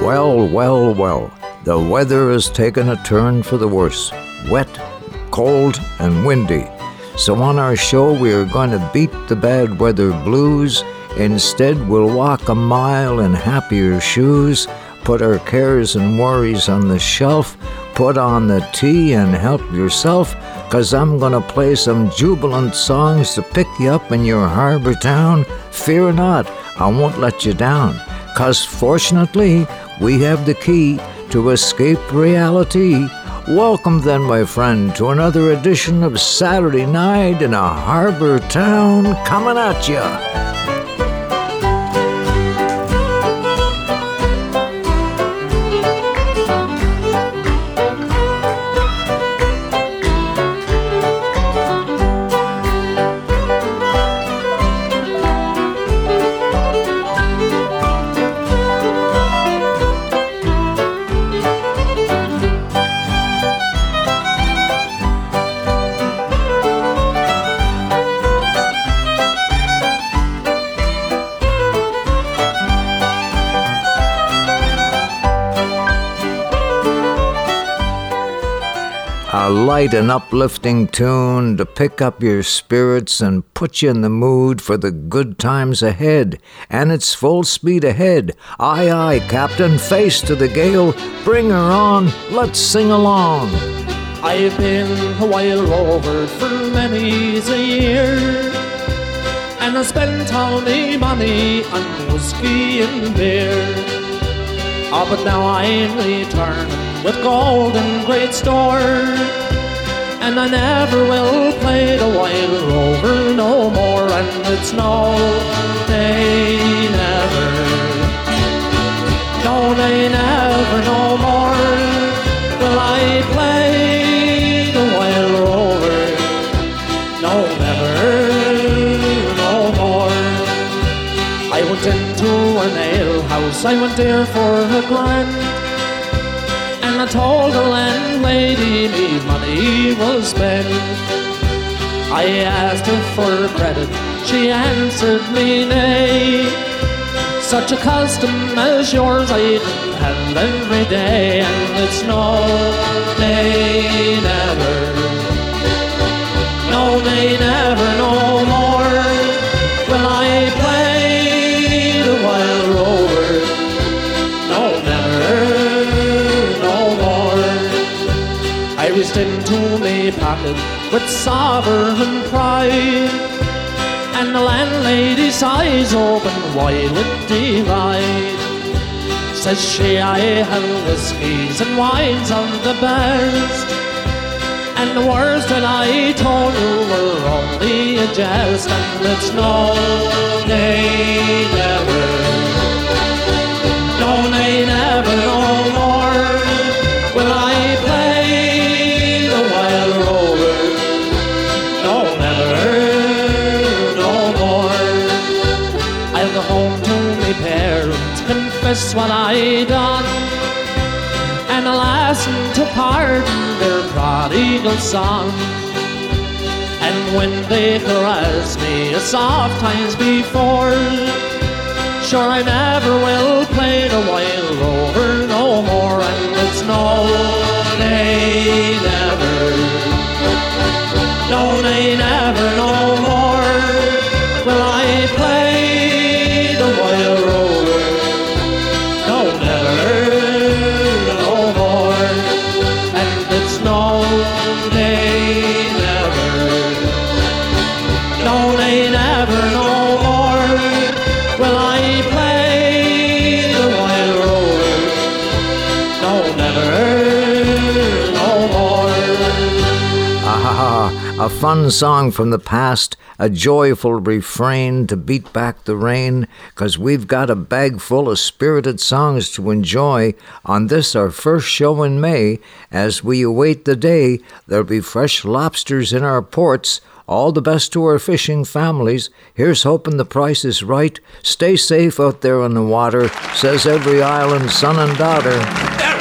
Well, well, well. The weather has taken a turn for the worse. Wet, cold, and windy. So, on our show, we are going to beat the bad weather blues. Instead, we'll walk a mile in happier shoes, put our cares and worries on the shelf, put on the tea and help yourself, cause I'm gonna play some jubilant songs to pick you up in your harbor town. Fear not, I won't let you down, cause fortunately, we have the key to escape reality. Welcome, then, my friend, to another edition of Saturday Night in a Harbor Town coming at you. Light and uplifting tune to pick up your spirits and put you in the mood for the good times ahead. And it's full speed ahead. Aye, aye, Captain, face to the gale. Bring her on, let's sing along. I've been a while over for many's a year. And I spent all my money on whiskey and beer. Oh, but now I'm returning with gold and great store and I never will play the wild rover no more, and it's no, they never, no, they never no more will I play the wild rover, no, never, no more. I went into an ale house, I went there for a grand. I told the landlady me money was spent. I asked her for credit, she answered me nay. Such a custom as yours I didn't have every day, and it's no, nay, never. No, nay, never, no with sovereign pride. And the landlady's eyes open wide with delight. Says she, I have whiskies and wines of the best. And the words that I told you were only a jest, and it's no, they never, no, never, confess what I done, and ask them to pardon their prodigal son. And when they caress me as soft times before, sure I never will play the wild rover no more, and it's no, they never, no, they never no A fun song from the past, a joyful refrain to beat back the rain, 'cause we've got a bag full of spirited songs to enjoy on this our first show in May. As we await the day, there'll be fresh lobsters in our ports. All the best to our fishing families. Here's hoping the price is right. Stay safe out there on the water, says every island son and daughter.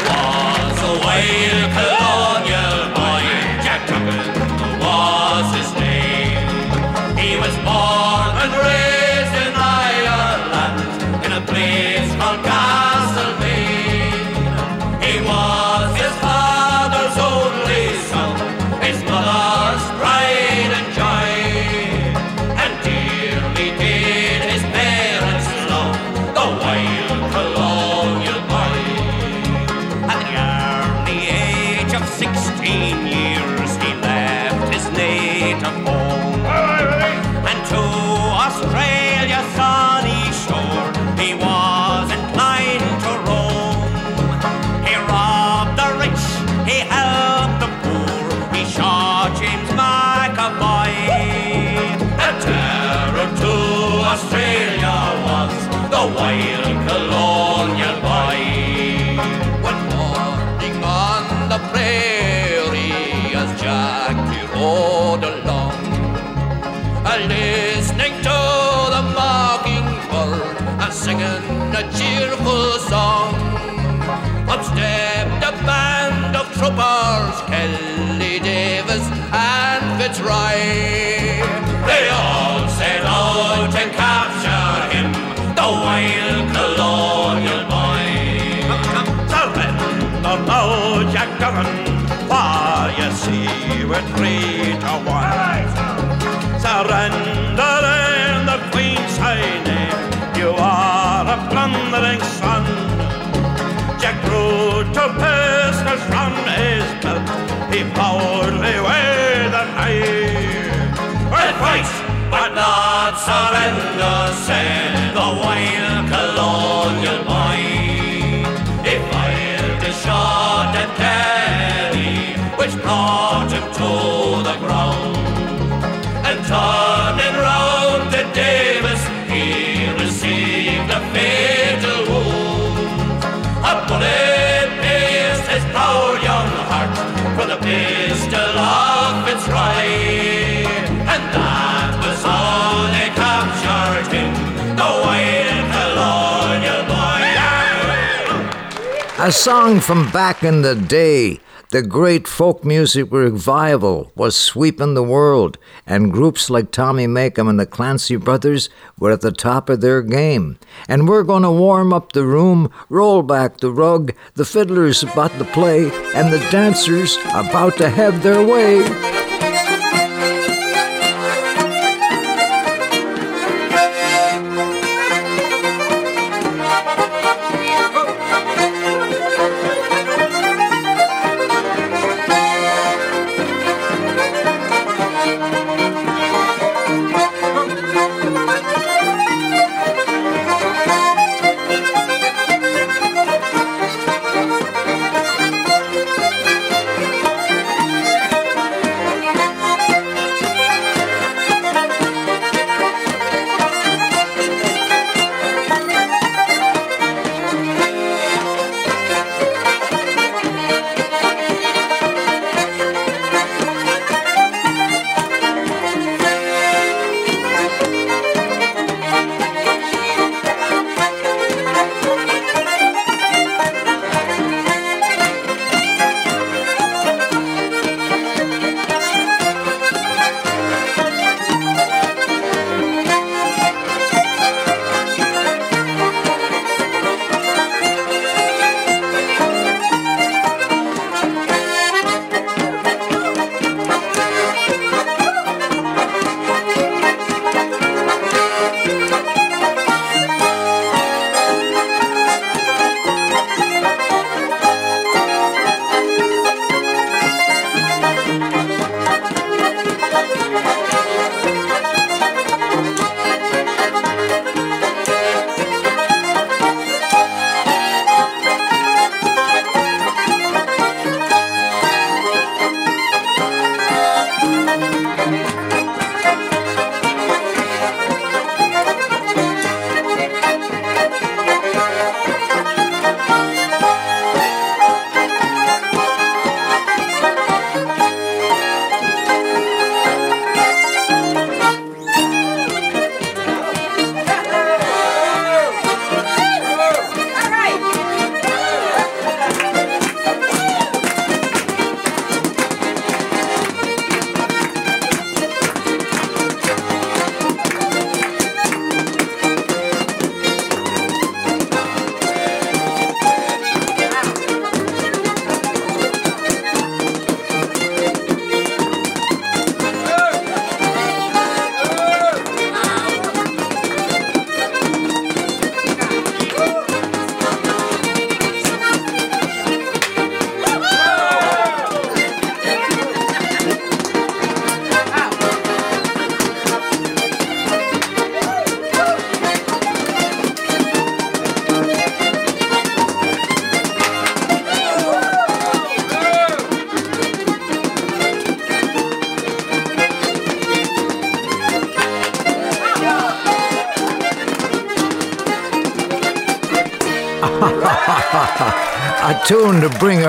Troopers, Kelly Davis and Fitzroy. They all set out to capture him, the wild colonial boy. Come, Surrender now, Jack Durran, for you see we're three to one. Surrender he proudly waved the knife. We'll fight, but not surrender, said A song from back in the day. The great folk music revival was sweeping the world, and groups like Tommy Makem and the Clancy Brothers were at the top of their game. And we're going to warm up the room, roll back the rug, the fiddlers about to play, and the dancers about to have their way.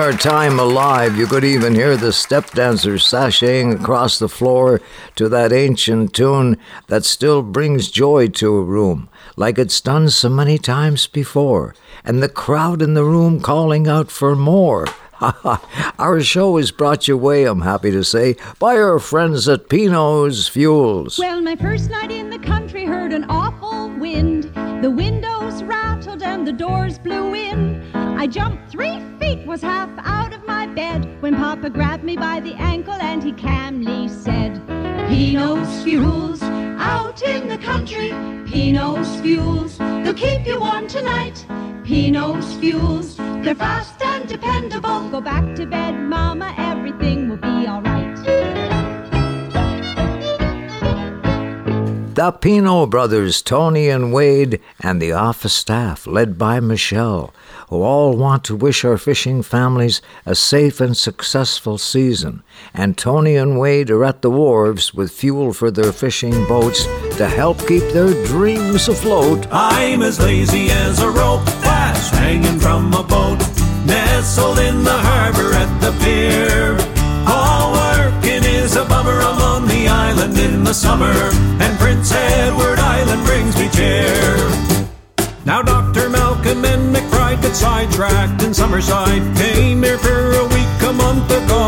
Our time alive. You could even hear the step dancers sashaying across the floor to that ancient tune that still brings joy to a room, like it's done so many times before, and the crowd in the room calling out for more. our show is brought your way, I'm happy to say, by our friends at Pino's Fuels. Well, my first night in the country heard an awful wind. The windows rattled and the doors blew in. I jumped three feet, was half Pino's Fuels, out in the country. Pino's Fuels, they'll keep you warm tonight. Pino's Fuels, they're fast and dependable. Go back to bed, Mama, everything will be alright. The Pino brothers, Tony and Wade, and the office staff, led by Michelle, who all want to wish our fishing families a safe and successful season. And Tony and Wade are at the wharves with fuel for their fishing boats to help keep their dreams afloat. I'm as lazy as a rope that's hanging from a boat, nestled in the harbor at the pier. All working is a bummer. On the island in the summer, sidetracked in Summerside. Came here for a week a month ago.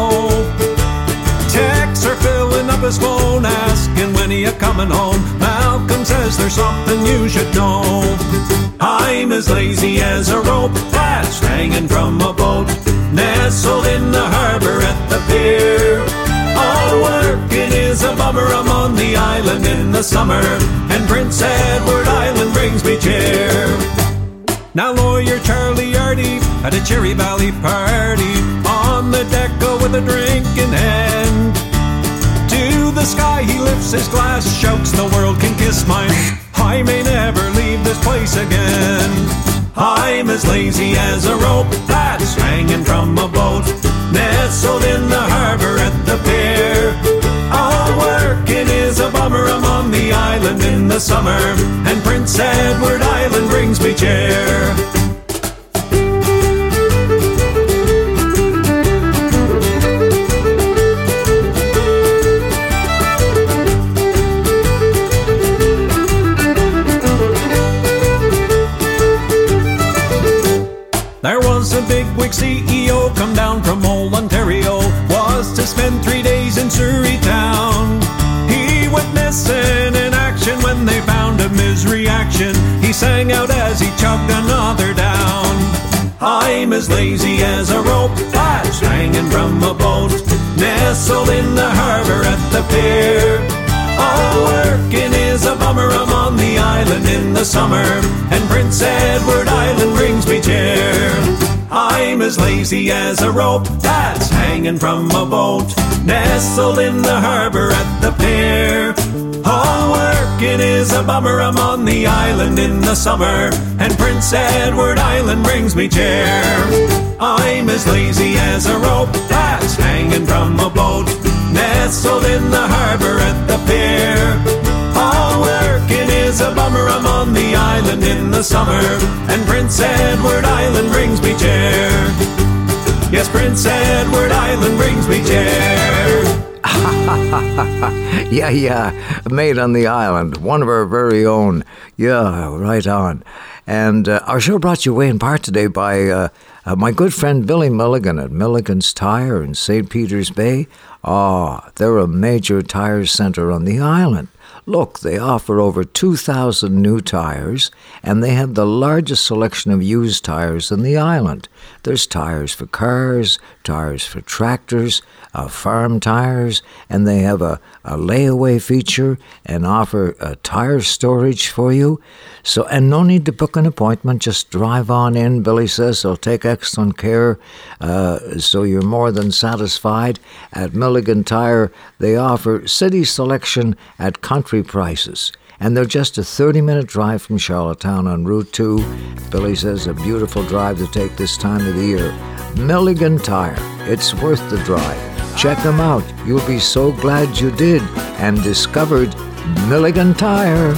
Texts are filling up his phone, asking when he a coming home. Malcolm says there's something you should know. I'm as lazy as a rope that's hanging from a boat, nestled in the harbor at the pier. All working is a bummer. I'm on the island in the summer, and Prince Edward Island brings me cheer. Now lawyer Charlie Yardy at a Cherry Valley party on the deck with a drink in hand. To the sky he lifts his glass, shouts, "The world can kiss mine. I may never leave this place again." I'm as lazy as a rope that's hanging from a boat, nestled in the harbor at the pier. Island in the summer, and Prince Edward Island brings me cheer. There was a big wig CEO come down from old Ontario, was to spend three days in Souris town. He went missing in action when they found him his reaction. He sang out as he chugged another down. I'm as lazy as a rope that's hanging from a boat, nestled in the harbor at the pier. All working is a bummer. I'm on the island in the summer, and Prince Edward Island brings me cheer. I'm as lazy as a rope that's hanging from a boat, nestled in the harbor at the pier. Working is a bummer. I'm on the island in the summer, and Prince Edward Island brings me cheer. I'm as lazy as a rope that's hanging from a boat, nestled in the harbor at the pier. All working is a bummer. I'm on the island in the summer, and Prince Edward Island brings me cheer. Yes, Prince Edward Island brings me cheer. Yeah, yeah, made on the island, one of our very own. Yeah, right on. And uh, our show brought you away in part today by uh, uh, my good friend Billy Milligan at Milligan's Tire in St. Peter's Bay. Ah, they're a major tire center on the island. Look, they offer over 2,000 new tires, and they have the largest selection of used tires in the island. There's tires for cars, tires for tractors, farm tires, and they have a, a layaway feature and offer uh, tire storage for you. So, and no need to book an appointment, just drive on in. Billy says they'll take excellent care, uh, so you're more than satisfied. At Milligan Tire, they offer city selection at country prices. And they're just a 30 minute drive from Charlottetown on Route 2. Billy says a beautiful drive to take this time of the year. Milligan Tire, it's worth the drive. Check them out. You'll be so glad you did and discovered Milligan Tire.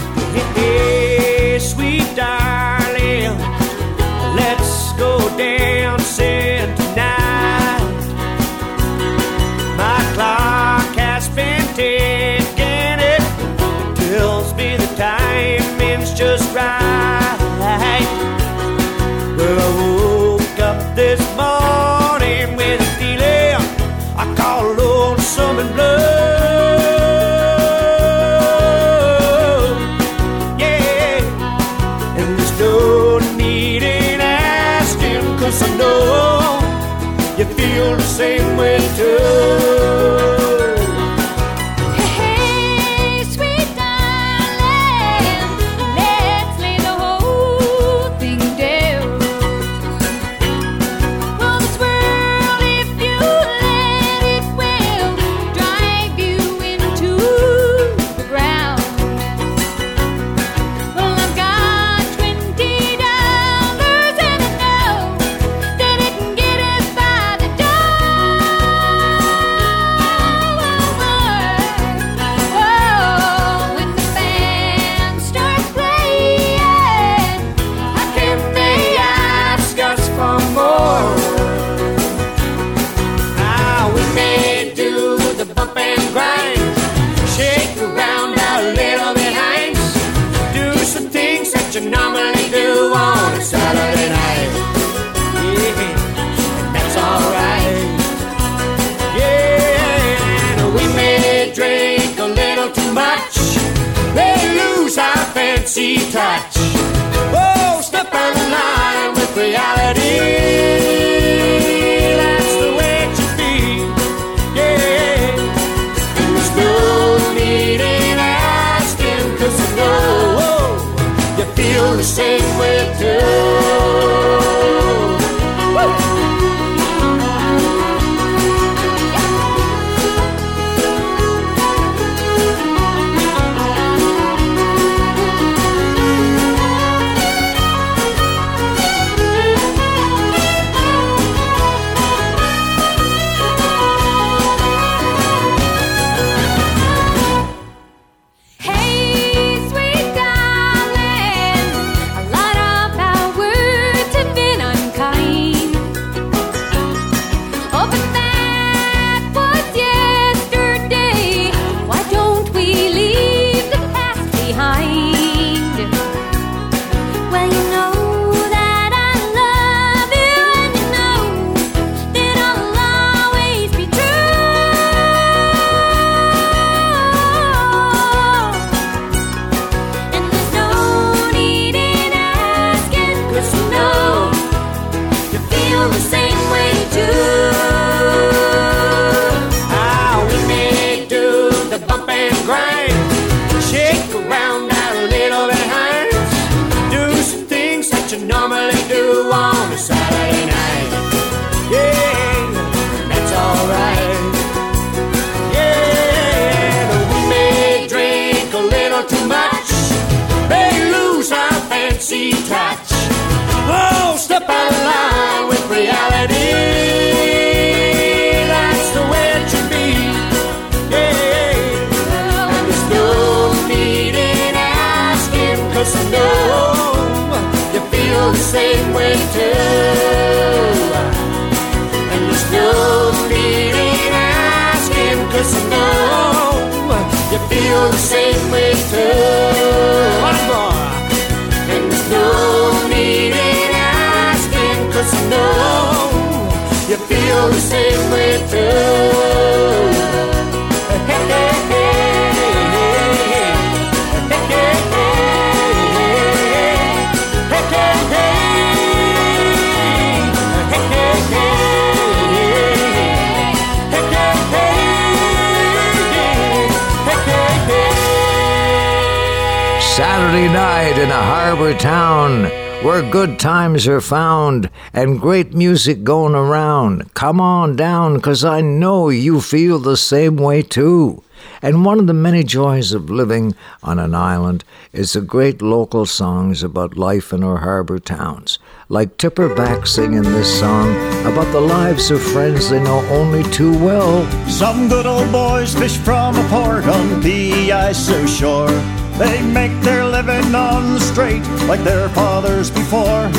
Saturday night in a harbor town where good times are found and great music going around. Come on down, cause I know you feel the same way too. And one of the many joys of living on an island is the great local songs about life in our harbor towns, like Tipper Back singing this song about the lives of friends they know only too well. Some good old boys fish from a port on the ice so shore. They make their living on the straight like their fathers before.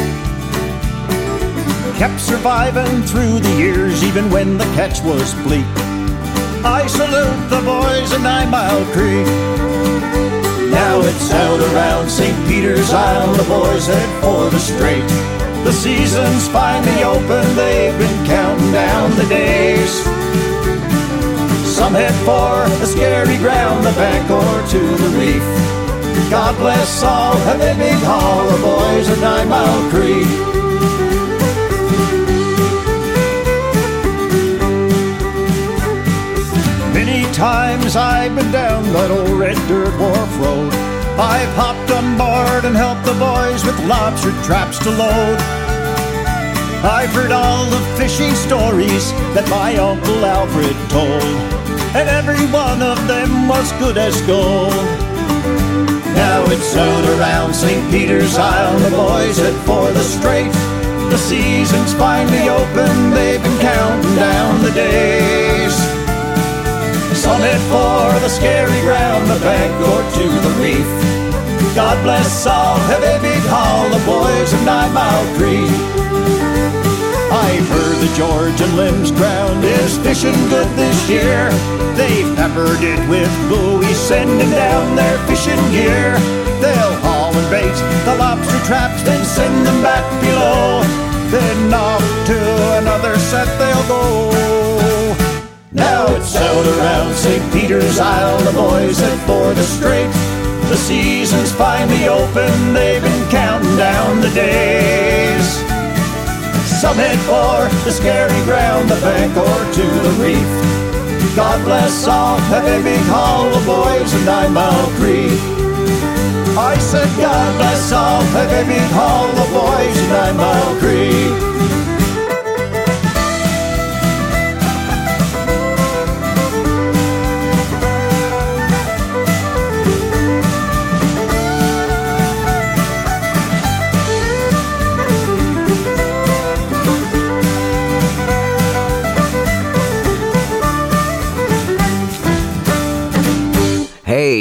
Kept surviving through the years, even when the catch was bleak. I salute the boys in Nine Mile Creek. Now it's out around St. Peter's Isle, the boys head for the strait. The season's finally open, they've been counting down the days. Some head for a scary ground, the bank or to the reef. God bless all, the they meet all boys at Nine Mile Creek. Many times I've been down that old red dirt wharf road. I've hopped on board and helped the boys with lobster traps to load. I've heard all the fishing stories that my Uncle Alfred told and every one of them was good as gold. Now it's out around St. Peter's Isle, the boys head for the strait. The season's finally open, they've been counting down the days. Some head for the scary ground, the bank or to the reef. God bless all heavy big haul, the boys of Nine Mile Creek. I've heard the George and Limbs ground is fishing good this year. They've peppered it with buoys, sending down their fishing gear. They'll haul and bait the lobster traps, then send them back below. Then off to another set they'll go. Now it's out around St. Peter's Isle, the boys head for the strait. The season's finally open, they've been counting down the days. Some head for the scary ground, the bank or to the reef. God bless all heavy big haul of boys of Nine Mile Creek. I said, God bless all heavy big haul of boys of Nine Mile Creek.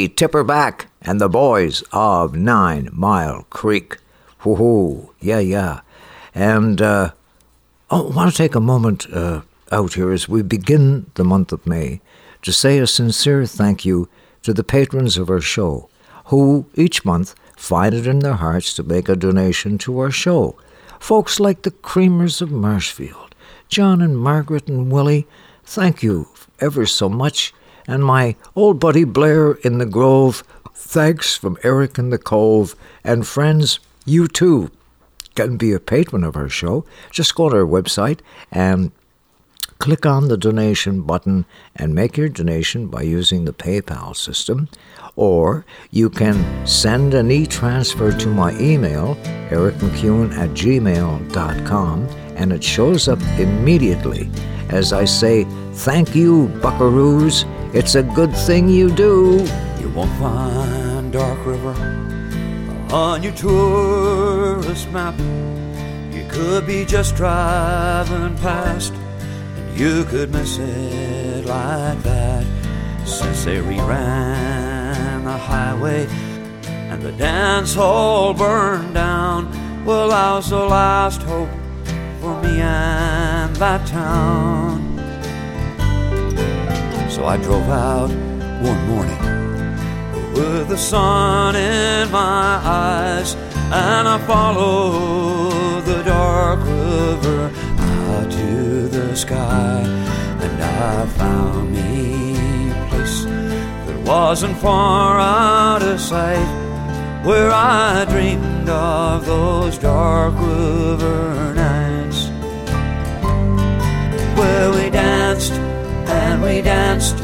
Hey, Tipperback and the boys of Nine Mile Creek. Hoo hoo, yeah, yeah. And uh, oh, I want to take a moment uh, out here as we begin the month of May to say a sincere thank you to the patrons of our show, who each month find it in their hearts to make a donation to our show. Folks like the Creamers of Marshfield, John and Margaret and Willie, thank you ever so much. And my old buddy Blair in the Grove, thanks from Eric in the Cove. And friends, you too can be a patron of our show. Just go to our website and click on the donation button and make your donation by using the PayPal system. Or you can send an e transfer to my email, ericmcune at gmail.com, and it shows up immediately as I say, Thank you, buckaroos. It's a good thing you do. You won't find Dark River on your tourist map. You could be just driving past, and you could miss it like that. Since they reran the highway and the dance hall burned down, well, I was the last hope for me and that town. So I drove out one morning. With the sun in my eyes, and I followed the dark river out to the sky, and I found me a place that wasn't far out of sight, where I dreamed of those dark river nights, where we danced and we danced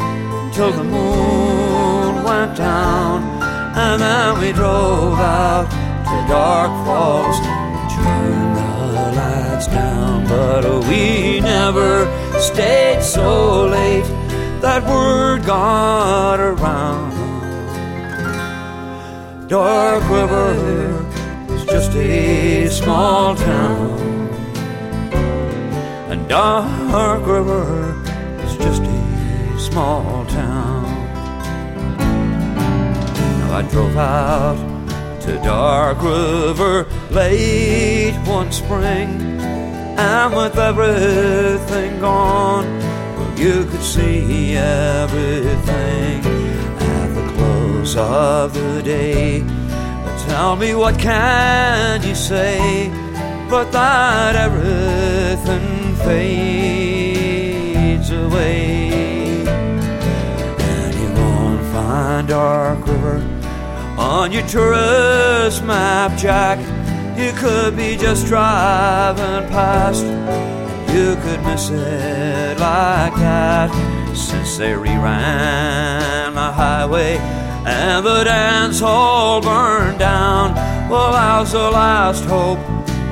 till the moon went down, and then we drove out to Dark Falls turned the lights down. But we never stayed so late that word got around. Dark River is just a small town, and Dark River just a small town. Now I drove out to Dark River late one spring, and with everything gone, well, you could see everything at the close of the day. Tell me what can you say, but that everything fades Dark River on your tourist map, Jack. You could be just driving past, you could miss it like that. Since they reran the highway and the dance hall burned down, well, how's the last hope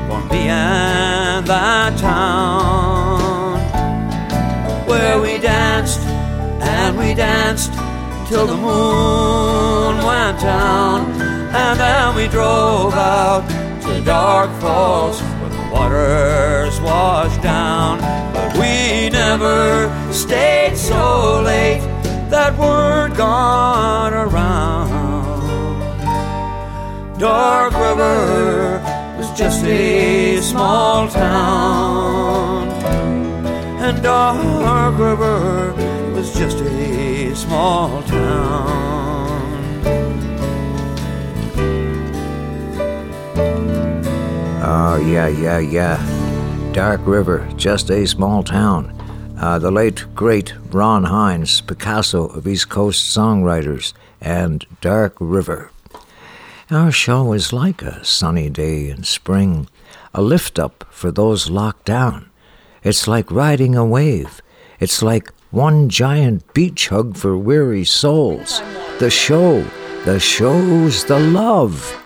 for me and that town where we danced and we danced till the moon went down, and then we drove out to Dark Falls where the waters washed down. But we never stayed so late that word got around. Dark River was just a small town, and Dark River was just a small town. Oh, yeah, yeah, yeah. Dark River, just a small town. Uh, the late, great Ron Hynes, Picasso of East Coast songwriters, and Dark River. Our show is like a sunny day in spring, a lift up for those locked down. It's like riding a wave. It's like one giant beach hug for weary souls. The show, the show's the love.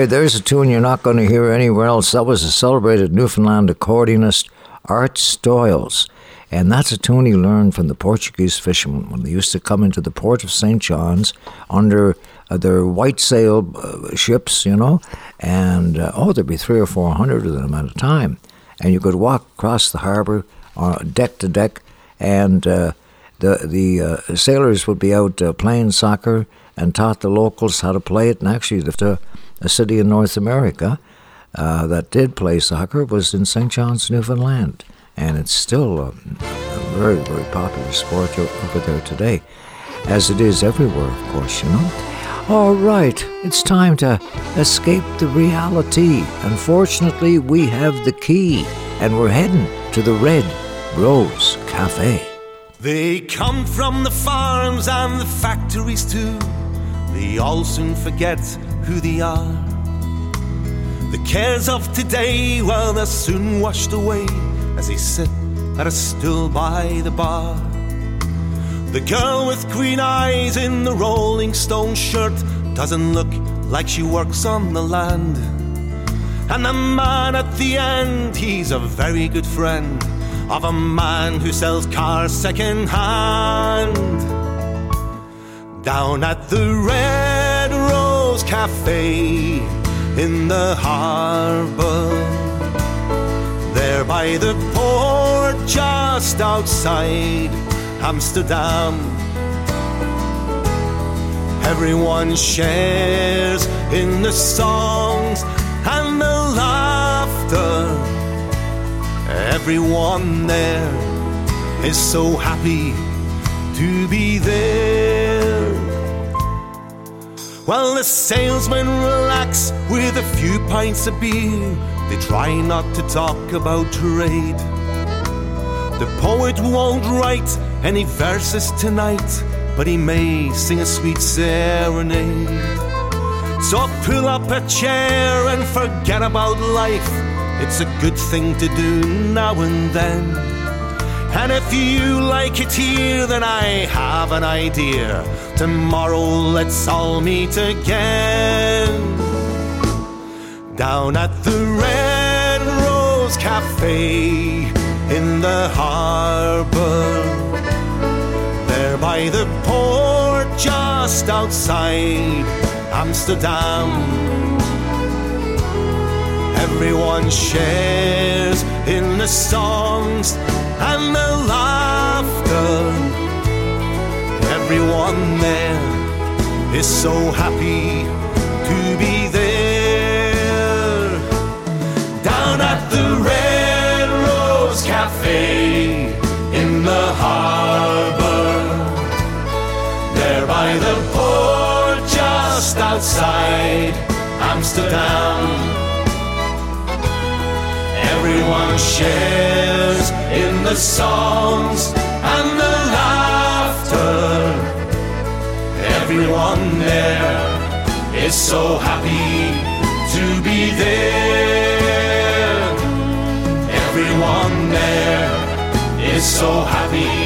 Hey, there's a tune you're not going to hear anywhere else. That was a celebrated Newfoundland accordionist, Art Stoyles. And that's a tune he learned from the Portuguese fishermen when they used to come into the port of St. John's under uh, their white sail uh, ships, you know. And, uh, oh, there'd be three or four hundred of them at a time. And you could walk across the harbor, deck to deck, and uh, the the uh, sailors would be out uh, playing soccer and taught the locals how to play it. And actually, the a city in North America uh, that did play soccer was in St. John's, Newfoundland, and it's still a, a very very popular sport over there today, as it is everywhere, of course. You know. All right, it's time to escape the reality. Unfortunately, we have the key, and we're heading to the Red Rose Cafe. They come from the farms and the factories too. They all soon forget who they are. The cares of today, well, they're soon washed away as they sit at a stool by the bar. The girl with green eyes in the Rolling Stone shirt doesn't look like she works on the land. And the man at the end, he's a very good friend of a man who sells cars second hand. Down at the Red Cafe in the harbor, there by the port just outside Amsterdam. Everyone shares in the songs and the laughter. Everyone there is so happy to be there. While the salesmen relax with a few pints of beer, they try not to talk about trade. The poet won't write any verses tonight, but he may sing a sweet serenade. So pull up a chair and forget about life. It's a good thing to do now and then. And if you like it here, then I have an idea. Tomorrow let's all meet again. Down at the Red Rose Cafe in the harbor. There by the port just outside Amsterdam. Everyone shares in the songs and the laughter. Everyone there is so happy to be there. Down at the Red Rose Cafe in the harbor. There by the port just outside Amsterdam. Everyone shares in the songs and the laughter. Everyone there is so happy to be there. Everyone there is so happy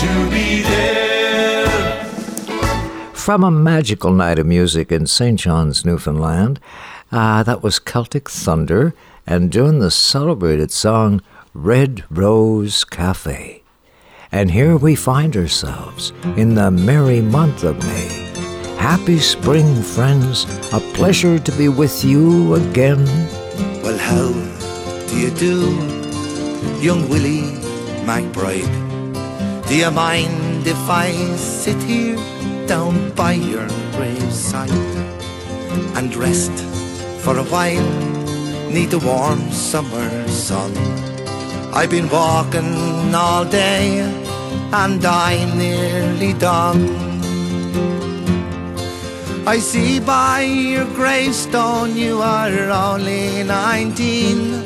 to be there. From a magical night of music in St. John's, Newfoundland, uh, that was Celtic Thunder and doing the celebrated song Red Rose Cafe. And here we find ourselves in the merry month of May. Happy spring, friends. A pleasure to be with you again. Well, how do you do, young Willie McBride? Do you mind if I sit here down by your graveside and rest for a while? Need the warm summer sun. I've been walking all day and I'm nearly done. I see by your gravestone you are only 19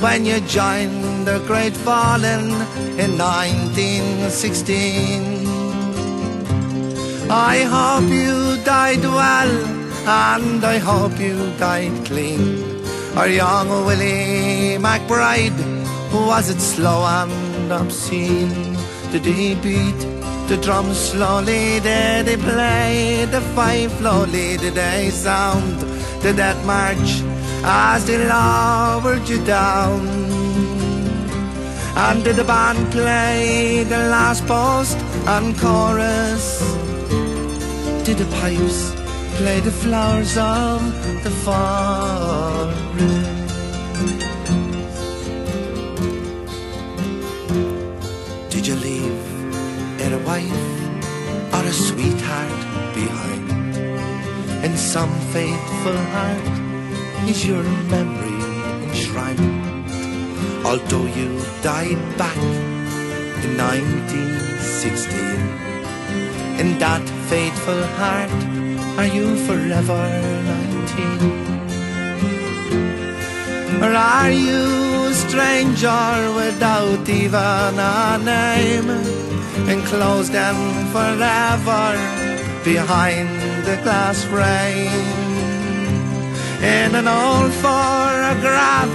when you joined the Great Fallen in 1916. I hope you died well and I hope you died clean. Our young Willie McBride, was it slow and obscene? Did he beat the drum slowly? Did he play the fife slowly? Did they sound the death march as they lowered you down? And did the band play the last post and chorus? Did the pipes play the flowers of the forest? Did you leave a wife or a sweetheart behind? In some faithful heart is your memory enshrined. Although you died back in 1916, in that faithful heart are you forever 19? Or are you a stranger without even a name? Enclosed and forever behind the glass frame In an old photograph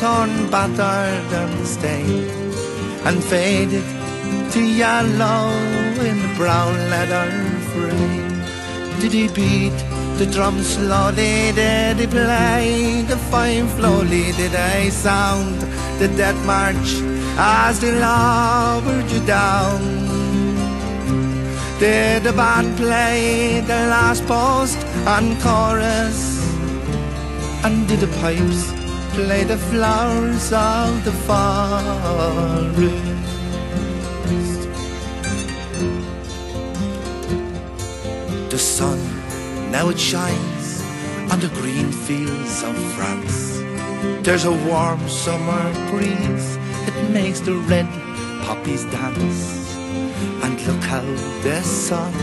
torn, battered and stained And faded to yellow in the brown leather frame Did he beat the drum slowly? Did he play the fife slowly? Did they sound the death march as they lowered you down? Did the band play the last post and chorus? And did the pipes play the flowers of the forest? The sun, now it shines on the green fields of France. There's a warm summer breeze, it makes the red poppies dance. And look how the sun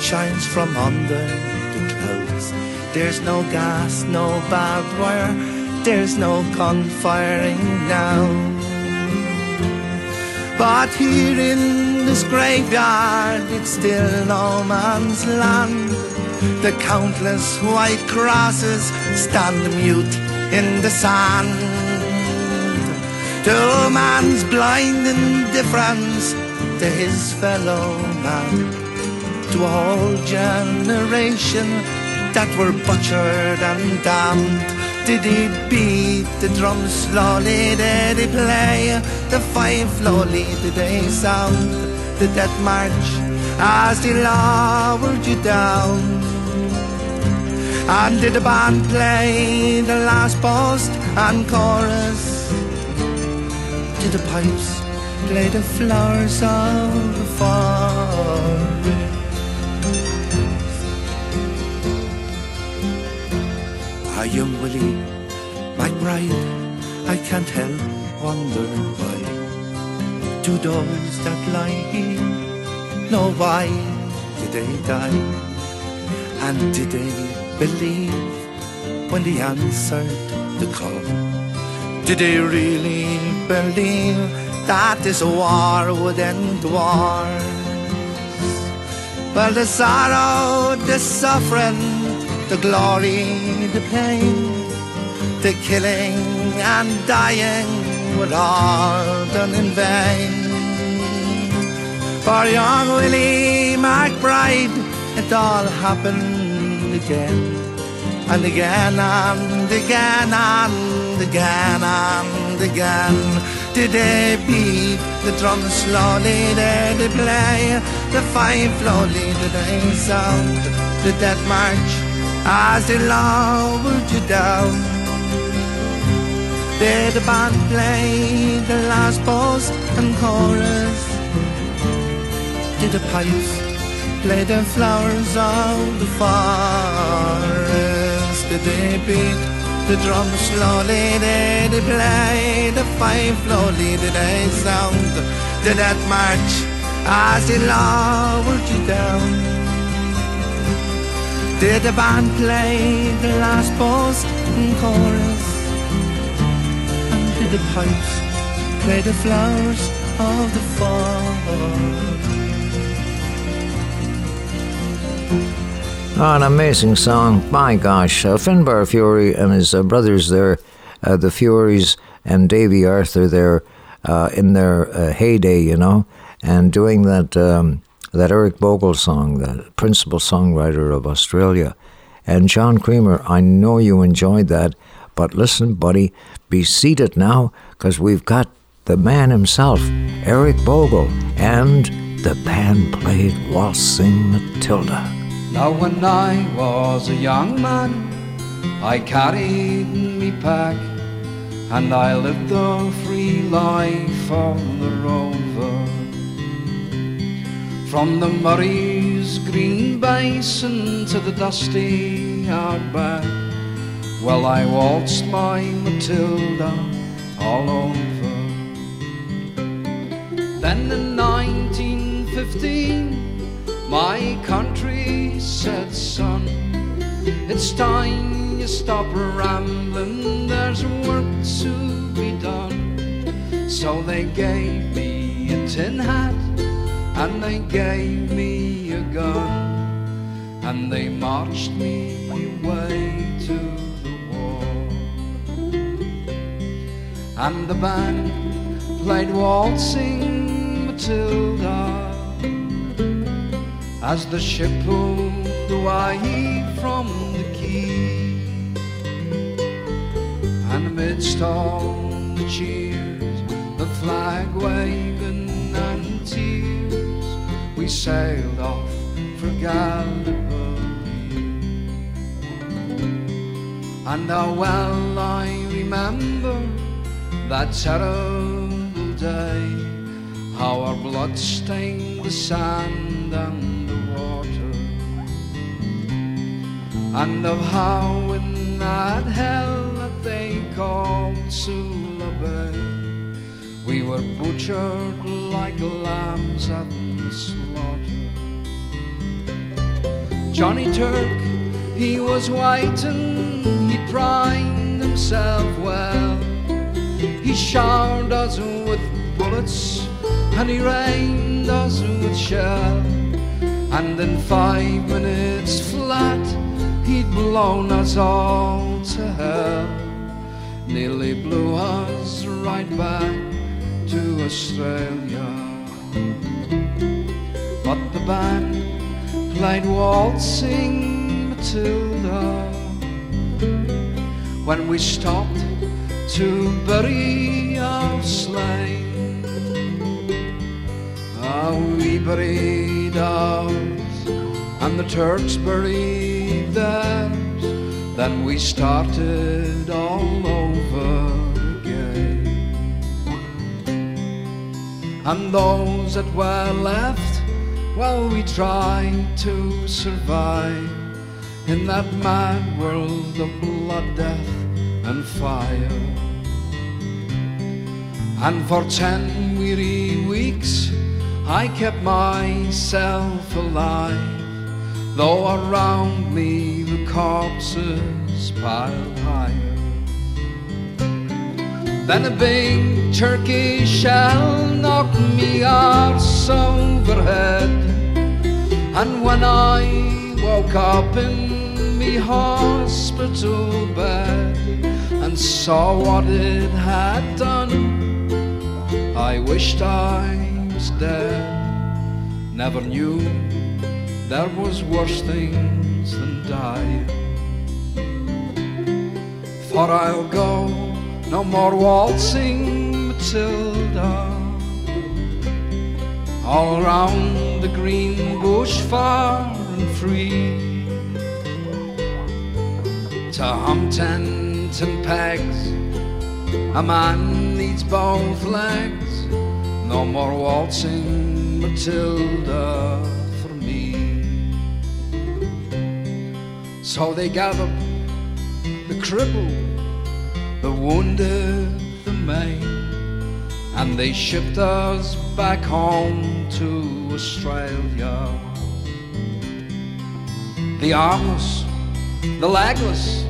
shines from under the clouds. There's no gas, no barbed wire, there's no gun firing now. But here in this graveyard, it's still no man's land. The countless white crosses stand mute in the sand. To man's blind indifference to his fellow man. To a whole generation that were butchered and damned. Did he beat the drum slowly? Did he play the fife slowly? Did they sound the death march as they lowered you down? And did the band play the last post and chorus? Did the pipes play the flowers of the forest? Ah, young Willie, my bride, I can't help wonder why. Two doors that lie here, know why did they die? And did they believe when they answered the call? Did they really believe that this war would end wars? Well, the sorrow, the suffering, the glory, the pain, the killing and dying were all done in vain. For young Willie McBride, it all happened again, and again, and again, and again, and again. Did they beat the drum slowly? Did they play the fife slowly? Did they sound the death march as they lowered you down? Did the band play the last post and chorus? Did the pipes play the flowers of the forest? Did they beat the drum slowly? Did they play the fife slowly? Did they sound the death march as they lowered you down? Did the band play the last post and chorus? And did the pipes play the flowers of the fall? Oh, an amazing song. My gosh. Uh, Finbar Furey and his uh, brothers there, uh, the Fureys and Davy Arthur there uh, in their uh, heyday, you know, and doing that, um, that Eric Bogle song, the principal songwriter of Australia. And John Creamer, I know you enjoyed that, but listen, buddy, be seated now because we've got the man himself, Eric Bogle, and the band played Waltzing Matilda. Now when I was a young man, I carried me pack, and I lived a free life on the rover. From the Murray's green basin to the dusty outback, well I waltzed my Matilda all over. Then in 1915, my country said, son, it's time you stop rambling, there's work to be done. So they gave me a tin hat and they gave me a gun and they marched me away to the war. And the band played waltzing Matilda as the ship pulled away from the quay. And amidst all the cheers, the flag waving and tears, we sailed off for Gallipoli. And how well I remember that terrible day, how our blood stained the sand and the water. and of how in that hell that they called Suvla Bay we were butchered like lambs at slaughter. Johnny Turk, he was white and he primed himself well. He showered us with bullets and he rained us with shell. And in five minutes flat, he'd blown us all to hell. Nearly blew us right back to Australia. Band played waltzing Matilda when we stopped to bury our slain. Ah, we buried ours, and the Turks buried theirs. Then we started all over again. And those that were left, well, we tried to survive in that mad world of blood, death, and fire. And for ten weary weeks, I kept myself alive, though around me the corpses piled higher. Then a big Turkish shell knocked me arse overhead, and when I woke up in me hospital bed and saw what it had done, I wished I was dead. Never knew there was worse things than dying. For I'll go no more waltzing Matilda all round the green bush far and free. To hum tent and pegs a man needs both legs. No more waltzing Matilda for me. So they gathered the crippled the wounded, the maimed, and they shipped us back home to Australia. The armless, the legless,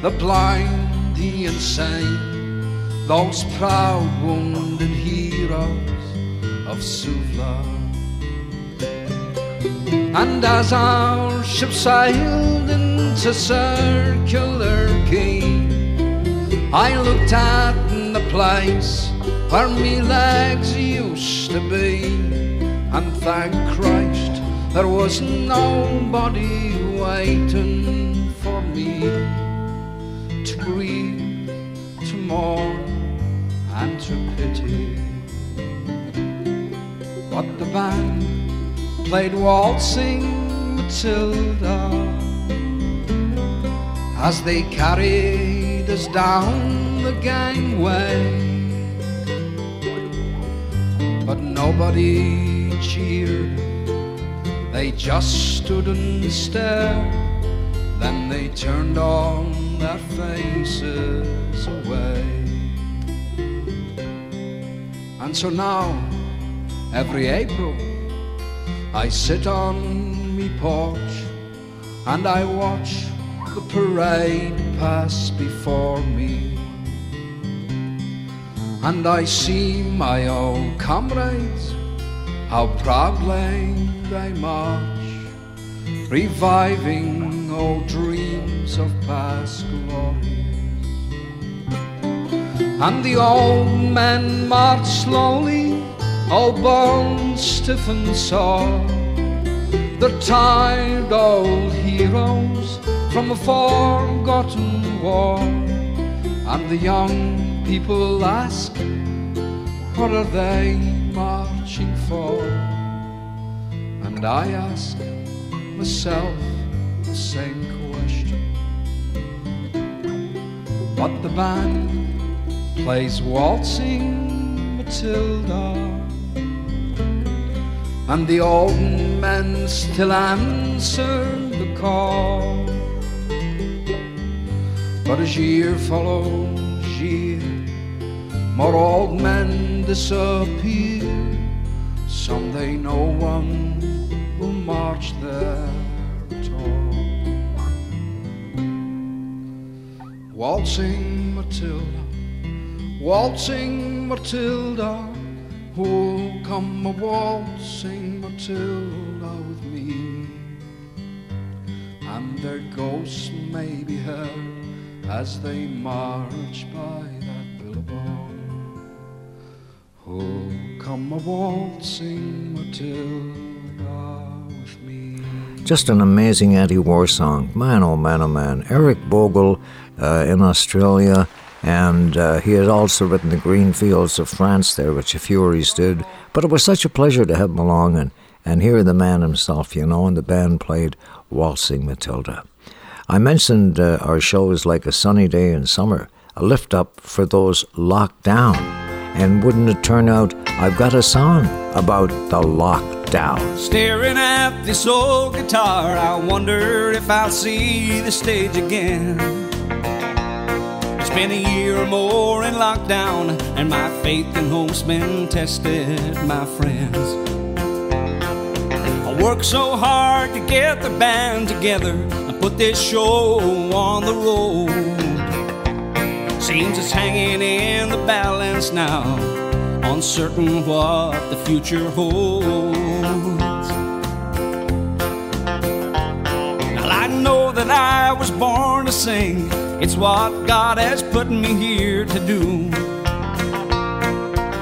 the blind, the insane, those proud wounded heroes of Suvla. And as our ship sailed into Circular Quay, I looked at the place where me legs used to be, and thank Christ there was nobody waiting for me to grieve, to mourn, and to pity. But the band played waltzing Matilda as they carried us down the gangway. But nobody cheered, they just stood and stared. Then they turned on their faces away. And so now, every April, I sit on me porch and I watch the parade pass before me. And I see my old comrades, how proudly they march, reviving old dreams of past glories. And the old men march slowly, all bones stiff and sore. They're tired old heroes from a forgotten war. And the young people ask, what are they marching for? And I ask myself the same question. But the band plays waltzing Matilda, and the old men still answer the call. But as year follows year, more old men disappear. Someday no one will march there at all. Waltzing Matilda, waltzing Matilda, who'll come a waltzing Matilda with me? And their ghosts may be heard as they march by that billabong. Oh, come a waltzing Matilda with me. Just an amazing anti war song. Man, oh man, oh man. Eric Bogle uh, in Australia, and uh, he had also written The Green Fields of France there, which the Fureys did. But it was such a pleasure to have him along and, and hear the man himself, you know, and the band played Waltzing Matilda. I mentioned uh, our show is like a sunny day in summer, a lift up for those locked down. And wouldn't it turn out I've got a song about the lockdown? Staring at this old guitar, I wonder if I'll see the stage again. It's been a year or more in lockdown, and my faith in hope's been tested, my friends. I worked so hard to get the band together and put this show on the road. Seems it's hanging in the balance now, uncertain what the future holds. Well, I know that I was born to sing, it's what God has put me here to do.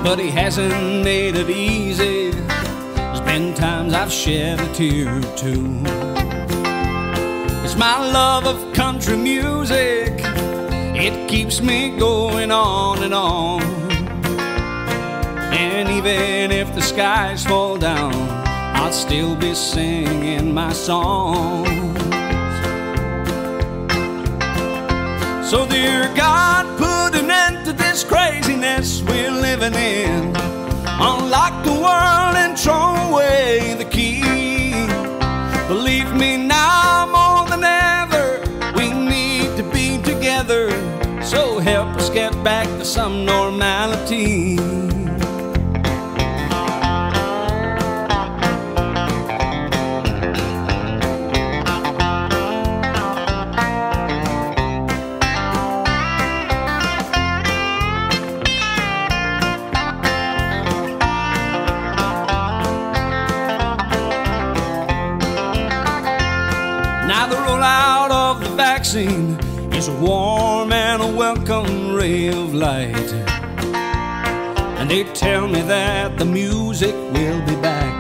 But He hasn't made it easy. There's been times I've shed a tear or two. It's my love of country music, it keeps me going on and on. And even if the skies fall down, I'll still be singing my songs. So, dear God, put an end to this craziness we're living in. Unlock the world and throw away the key. Believe me help us get back to some normality. Now the rollout of the vaccine is a welcome light. And they tell me that the music will be back,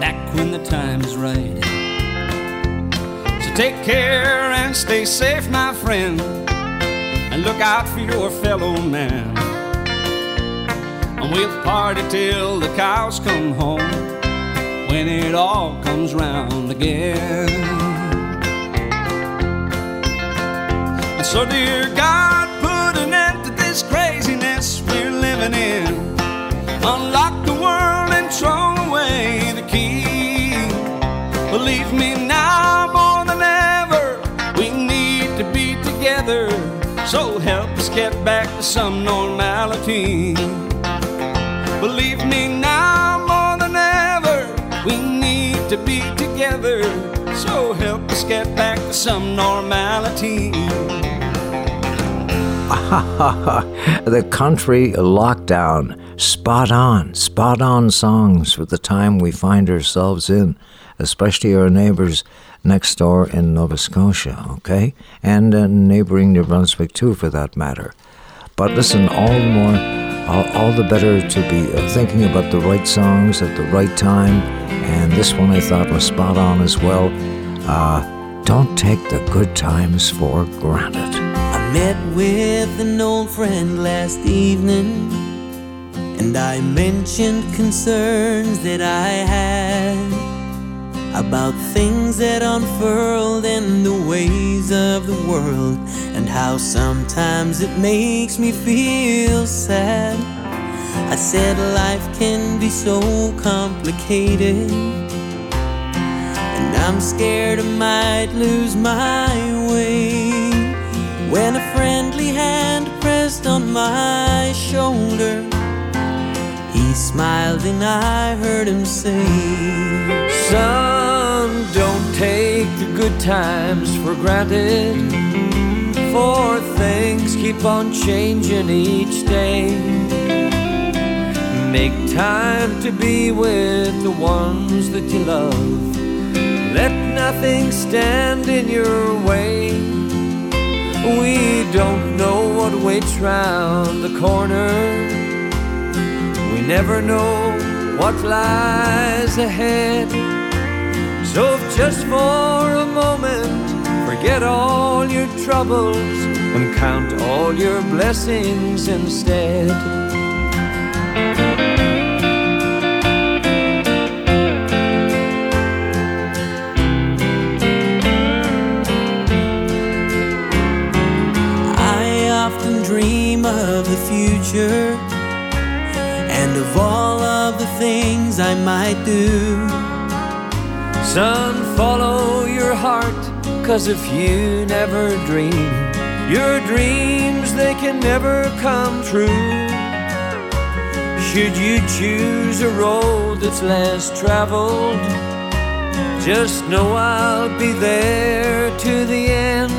back when the time is right. So take care and stay safe, my friend, and look out for your fellow man. And we'll party till the cows come home when it all comes round again. So, dear God, Unlock the world and throw away the key. Believe me now more than ever, we need to be together. So help us get back to some normality. Believe me now more than ever, we need to be together. So help us get back to some normality. the country lockdown. Spot on, spot on songs for the time we find ourselves in, especially our neighbours next door in Nova Scotia, okay? And uh, neighbouring New Brunswick too, for that matter. But listen, all the more, all, all the better to be uh, thinking about the right songs at the right time. And this one I thought was spot on as well. Uh, don't take the good times for granted. Met with an old friend last evening, and I mentioned concerns that I had about things that unfurled in the ways of the world, and how sometimes it makes me feel sad. I said life can be so complicated, and I'm scared I might lose my way. When a friendly hand pressed on my shoulder. He smiled and I heard him say, Son, don't take the good times for granted. For things keep on changing each day. Make time to be with the ones that you love. Let nothing stand in your way. We don't know what waits round the corner. We never know what lies ahead. So if just for a moment, forget all your troubles and count all your blessings instead. Of the future and of all of the things I might do. Son, follow your heart, cause if you never dream, your dreams they can never come true. Should you choose a road that's less traveled, just know I'll be there to the end.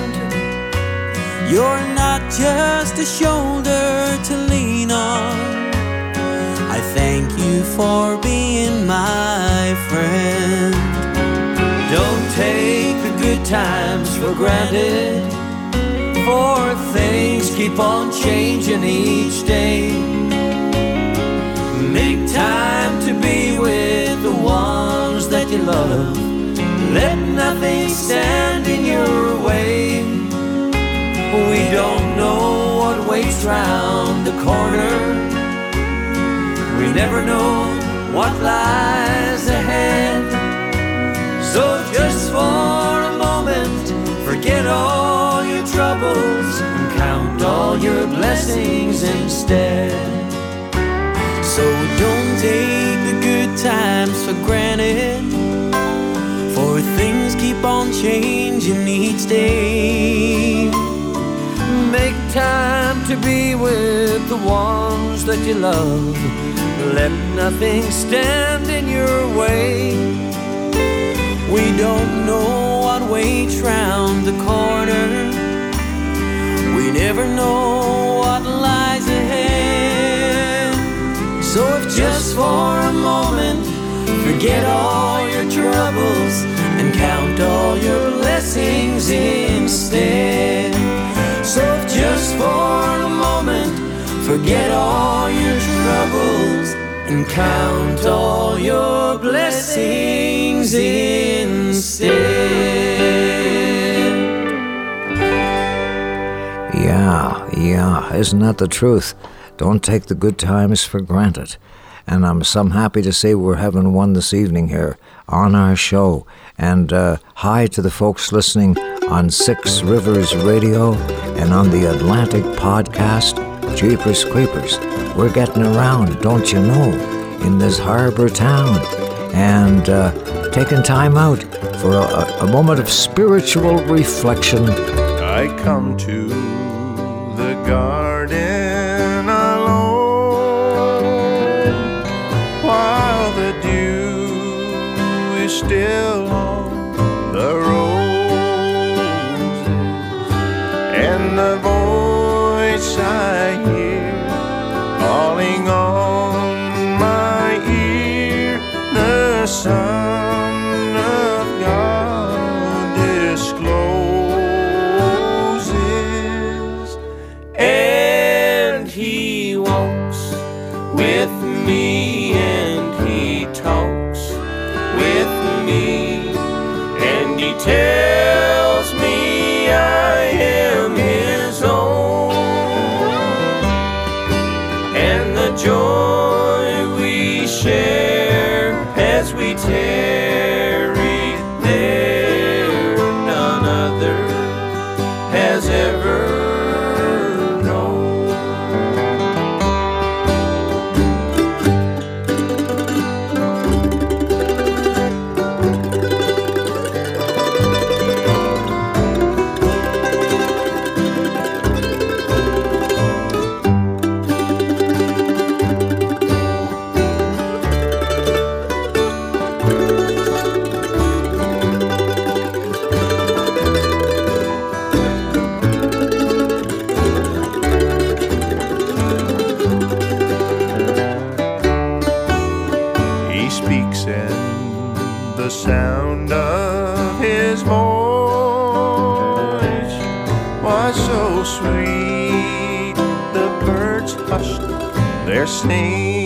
You're not just a shoulder to lean on. I thank you for being my friend. Don't take the good times for granted, for things keep on changing each day. Make time to be with the ones that you love. Let nothing stand in your way. We don't know what waits round the corner. We never know what lies ahead. So just for a moment, forget all your troubles and count all your blessings instead. So don't take the good times for granted. For things keep on changing each day. Make time to be with the ones that you love. Let nothing stand in your way. We don't know what waits round the corner. We never know what lies ahead. So if just for a moment, forget all your troubles and count all your blessings instead. For a moment, forget all your troubles and count all your blessings instead. Yeah, yeah, isn't that the truth? Don't take the good times for granted. And I'm some happy to say we're having one this evening here on our show. And uh, hi to the folks listening on Six Rivers Radio and on the Atlantic Podcast, Jeepers Creepers. We're getting around, don't you know, in this harbor town. And uh, taking time out for a, a moment of spiritual reflection. I come to the garden alone while the dew is still their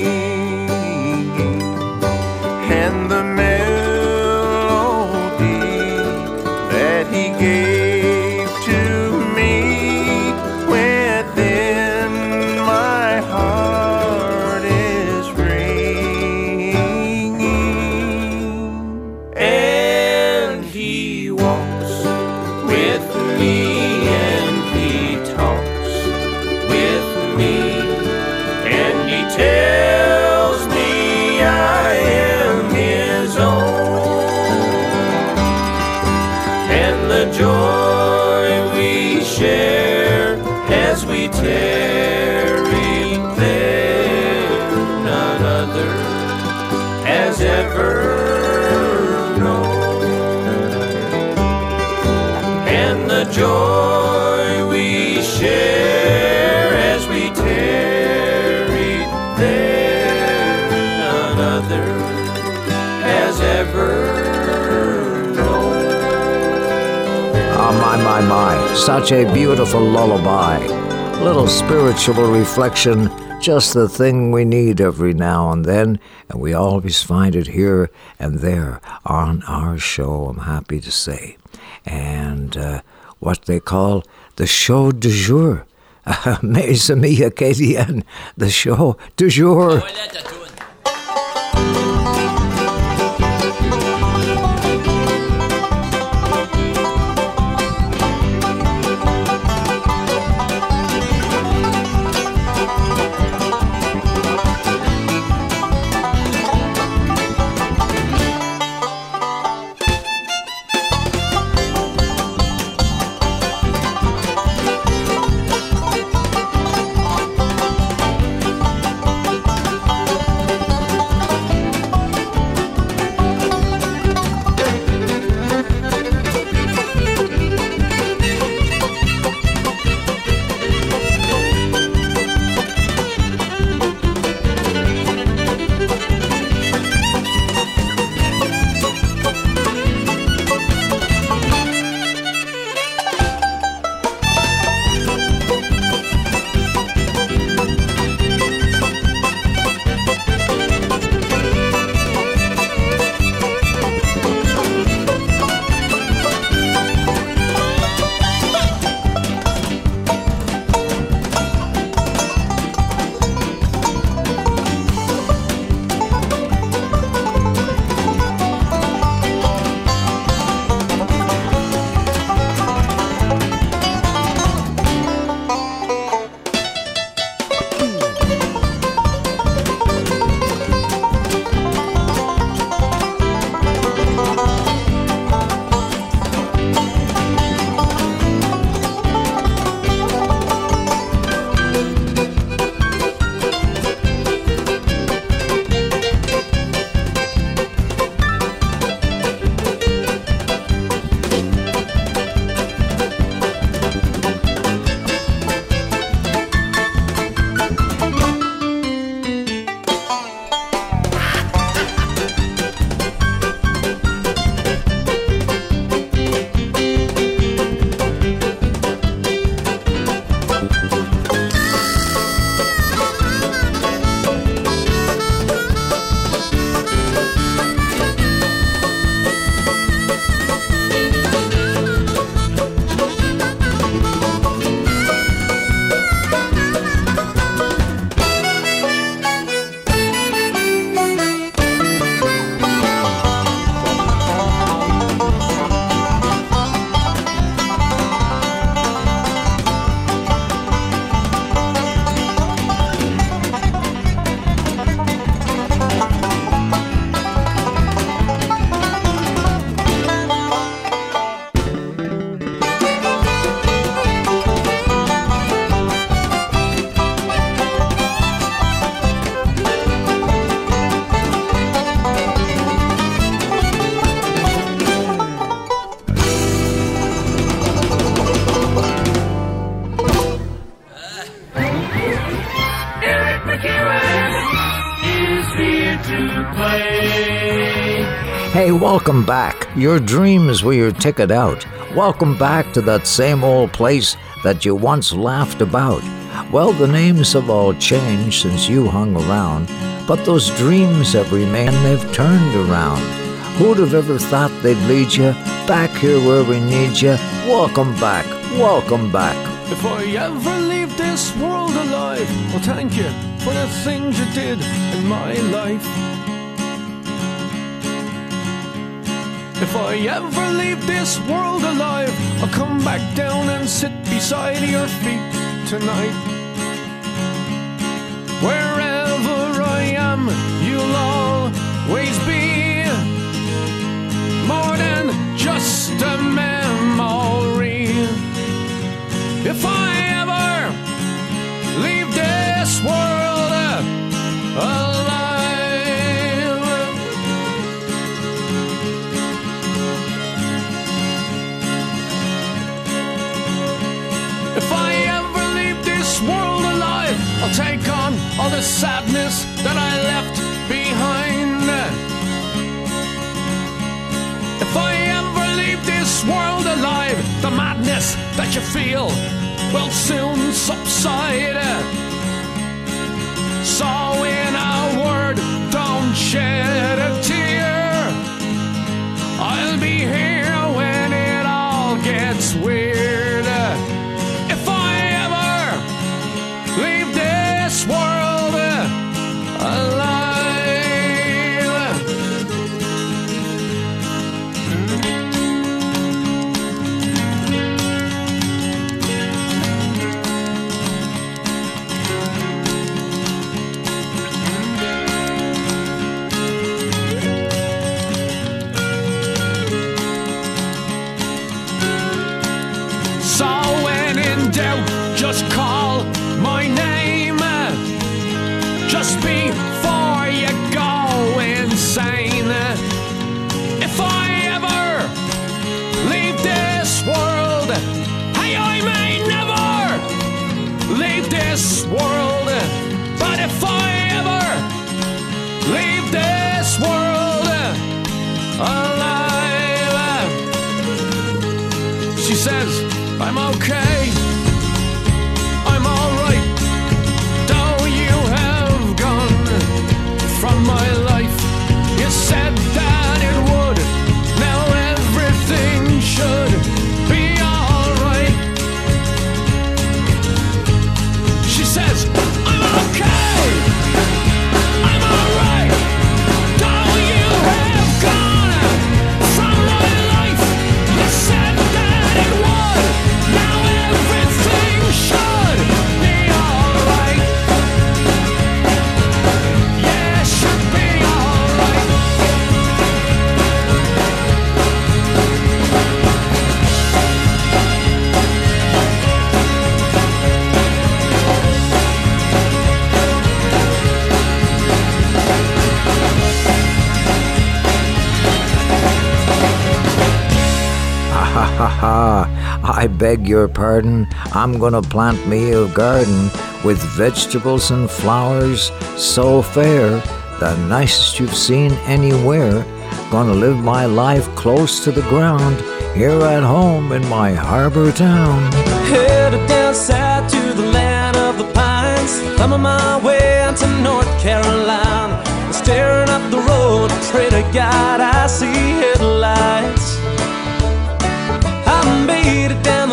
reflection, just the thing we need every now and then, and we always find it here and there on our show, I'm happy to say. And uh, what they call the show du jour. Mes amis Acadiens, the show du jour. Welcome back. Your dreams were your ticket out. Welcome back to that same old place, that you once laughed about. Well, the names have all changed since you hung around, but those dreams have remained, they've turned around. Who'd have ever thought they'd lead you back here where we need you? Welcome back, welcome back. If I ever leave this world alive, well, thank you for the things you did in my life. If I ever leave this world alive, I'll come back down and sit beside your feet tonight. Wherever I am, you'll always be more than just a memory. Feel will soon subside. So, in a word, don't shed beg your pardon. I'm gonna plant me a garden with vegetables and flowers so fair, the nicest you've seen anywhere. Gonna live my life close to the ground, here at home in my harbor town. Headed down south to the land of the pines. Thumbing my way into North Carolina. Staring up the road, pray to God I see headlights.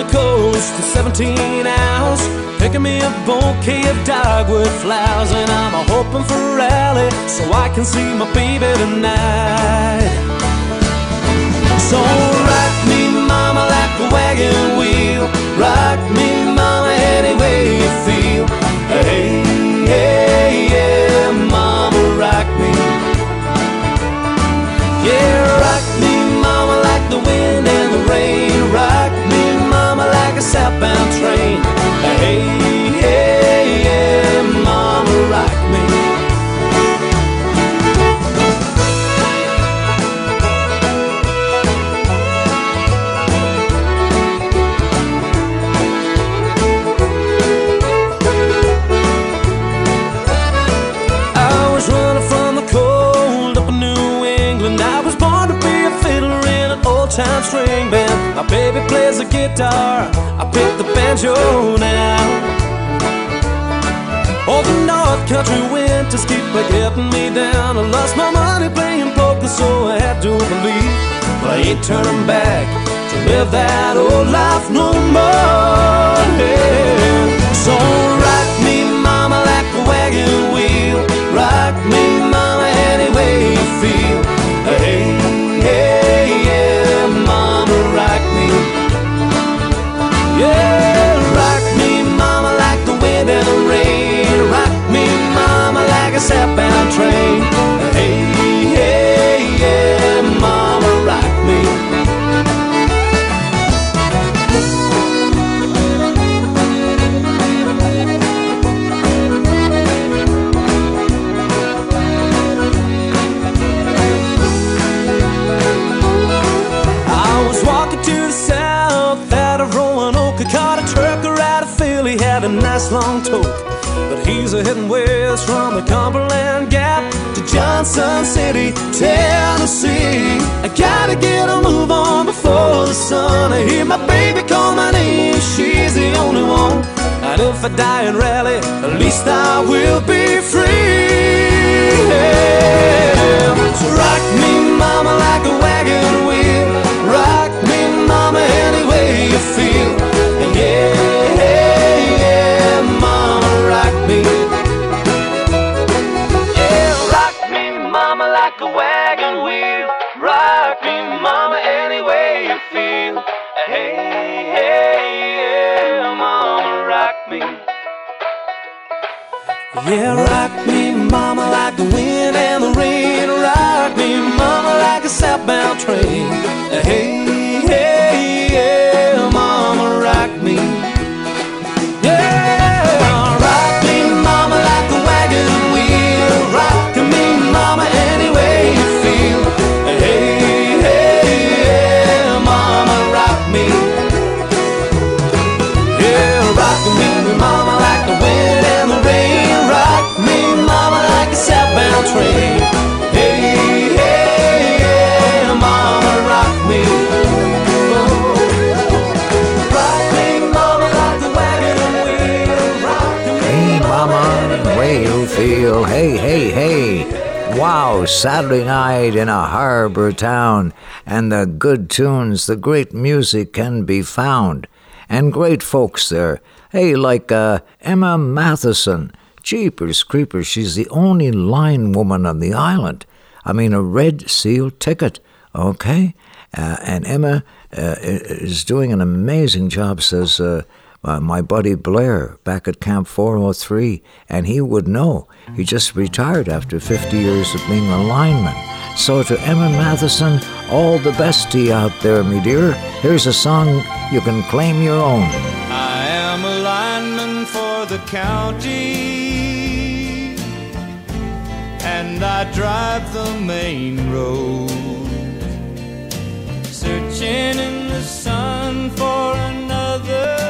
The coast in 17 hours. Picking me a bouquet of dogwood flowers. And I'm a hoping for a Raleigh so I can see my baby tonight. So rock me, mama, like a wagon wheel. Rock me, mama, any way you feel. Hey, hey, yeah, mama, rock me. Yeah, rock me, mama, like the wind and the rain. Rock a southbound train. Guitar, I pick the banjo now. Oh, the North Country winters keep a getting me down. I lost my money playing poker, so I had to believe. But I ain't turning back to live that old life no more. Yeah. So rock me, mama, like a wagon wheel. Rock me, mama, any way you feel. Long toke. But he's a heading west from the Cumberland Gap to Johnson City, Tennessee. I gotta get a move on before the sun. I hear my baby call my name, she's the only one. And if I die in Raleigh, at least I will be free. So rock me, Yeah, rock me, mama, like the wind and the rain. Rock me, mama, like a southbound train. Saturday night in a harbor town, and the good tunes, the great music can be found, and great folks there. Hey, like uh, Emma Matheson. Jeepers creepers, she's the only line woman on the island. I mean, a red seal ticket, okay? Uh, and Emma uh, is doing an amazing job, says uh, my buddy Blair back at Camp 403, and he would know. He just retired after 50 years of being a lineman. So to Emma Matheson, all the best to you out there, me dear. Here's a song you can claim your own. I am a lineman for the county, and I drive the main road, searching in the sun for another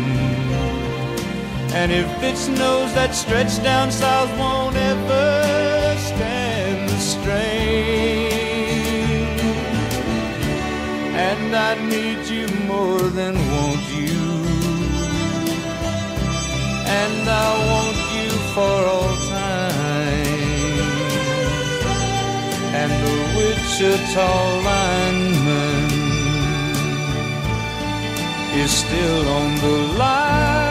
And if it snows, that stretch down south won't ever stand the strain. And I need you more than want you. And I want you for all time. And the Wichita lineman is still on the line.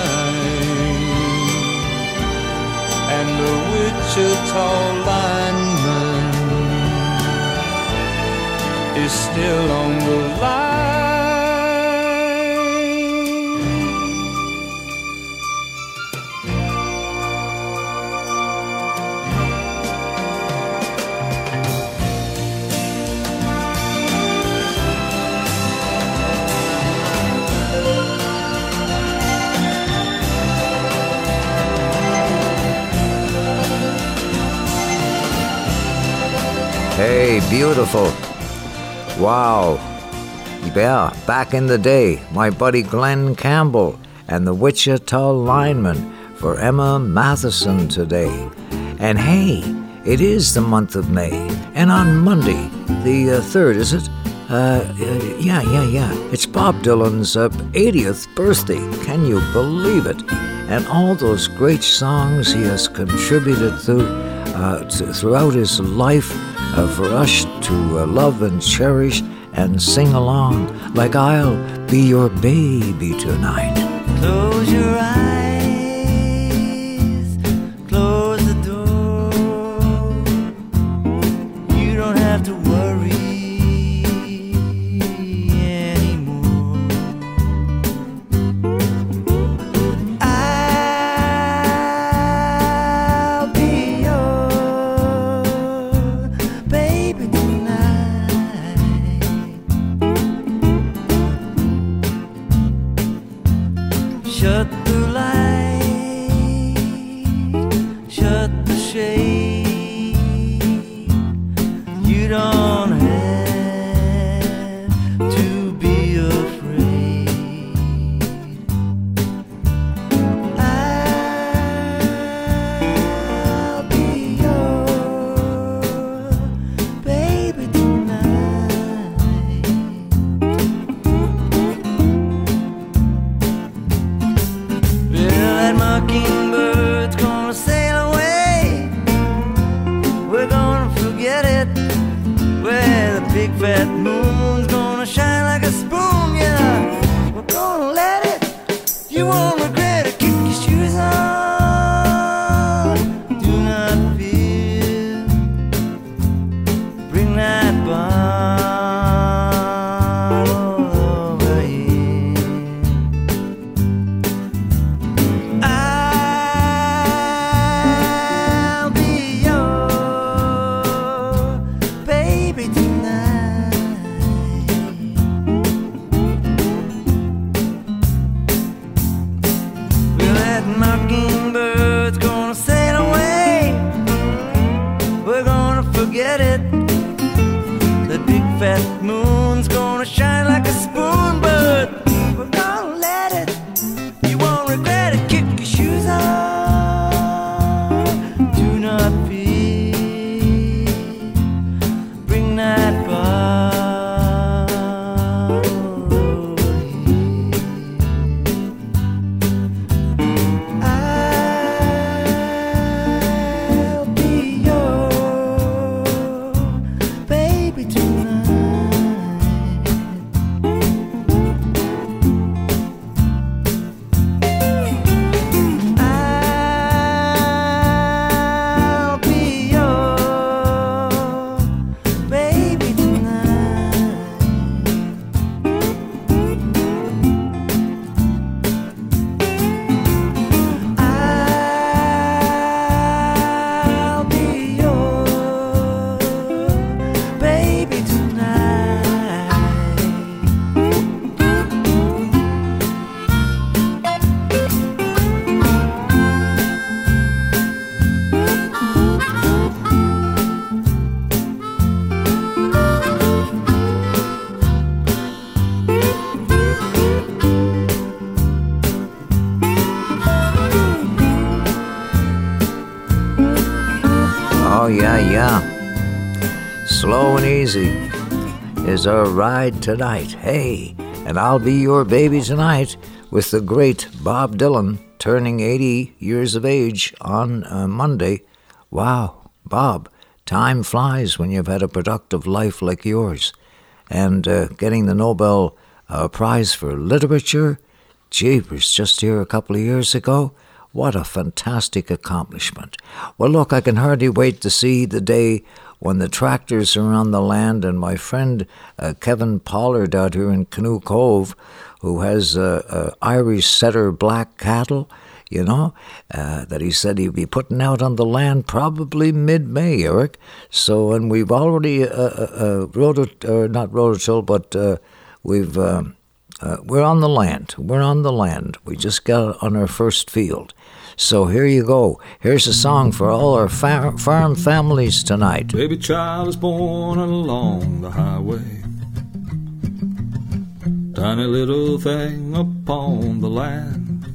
Wichita lineman is still on the line. Hey, beautiful. Wow. Yeah, back in the day, my buddy Glen Campbell and the Wichita lineman for Emma Matheson today. And hey, it is the month of May, and on Monday, the uh, 3rd, is it? Uh, uh, yeah, yeah, yeah. It's Bob Dylan's uh, 80th birthday. Can you believe it? And all those great songs he has contributed to, uh, to throughout his life for us to uh, love and cherish and sing along, like I'll be your baby tonight. Yeah. Slow and easy is our ride tonight. Hey, and I'll be your baby tonight with the great Bob Dylan turning 80 years of age on uh, Monday. Wow, Bob, Time flies when you've had a productive life like yours. And uh, getting the Nobel uh, Prize for Literature, jeepers, just here a couple of years ago. What a fantastic accomplishment. Well, look, I can hardly wait to see the day when the tractors are on the land and my friend uh, Kevin Pollard out here in Canoe Cove, who has uh, uh, Irish setter black cattle, you know, uh, that he said he'd be putting out on the land probably mid May, Eric. So, and we've already uh, uh, uh, rotot, or not rototill, but uh, we've. Uh, uh, we're on the land. We're on the land. We just got on our first field. So here you go. Here's a song for all our far- farm families tonight. Baby child is born along the highway. Tiny little thing upon the land.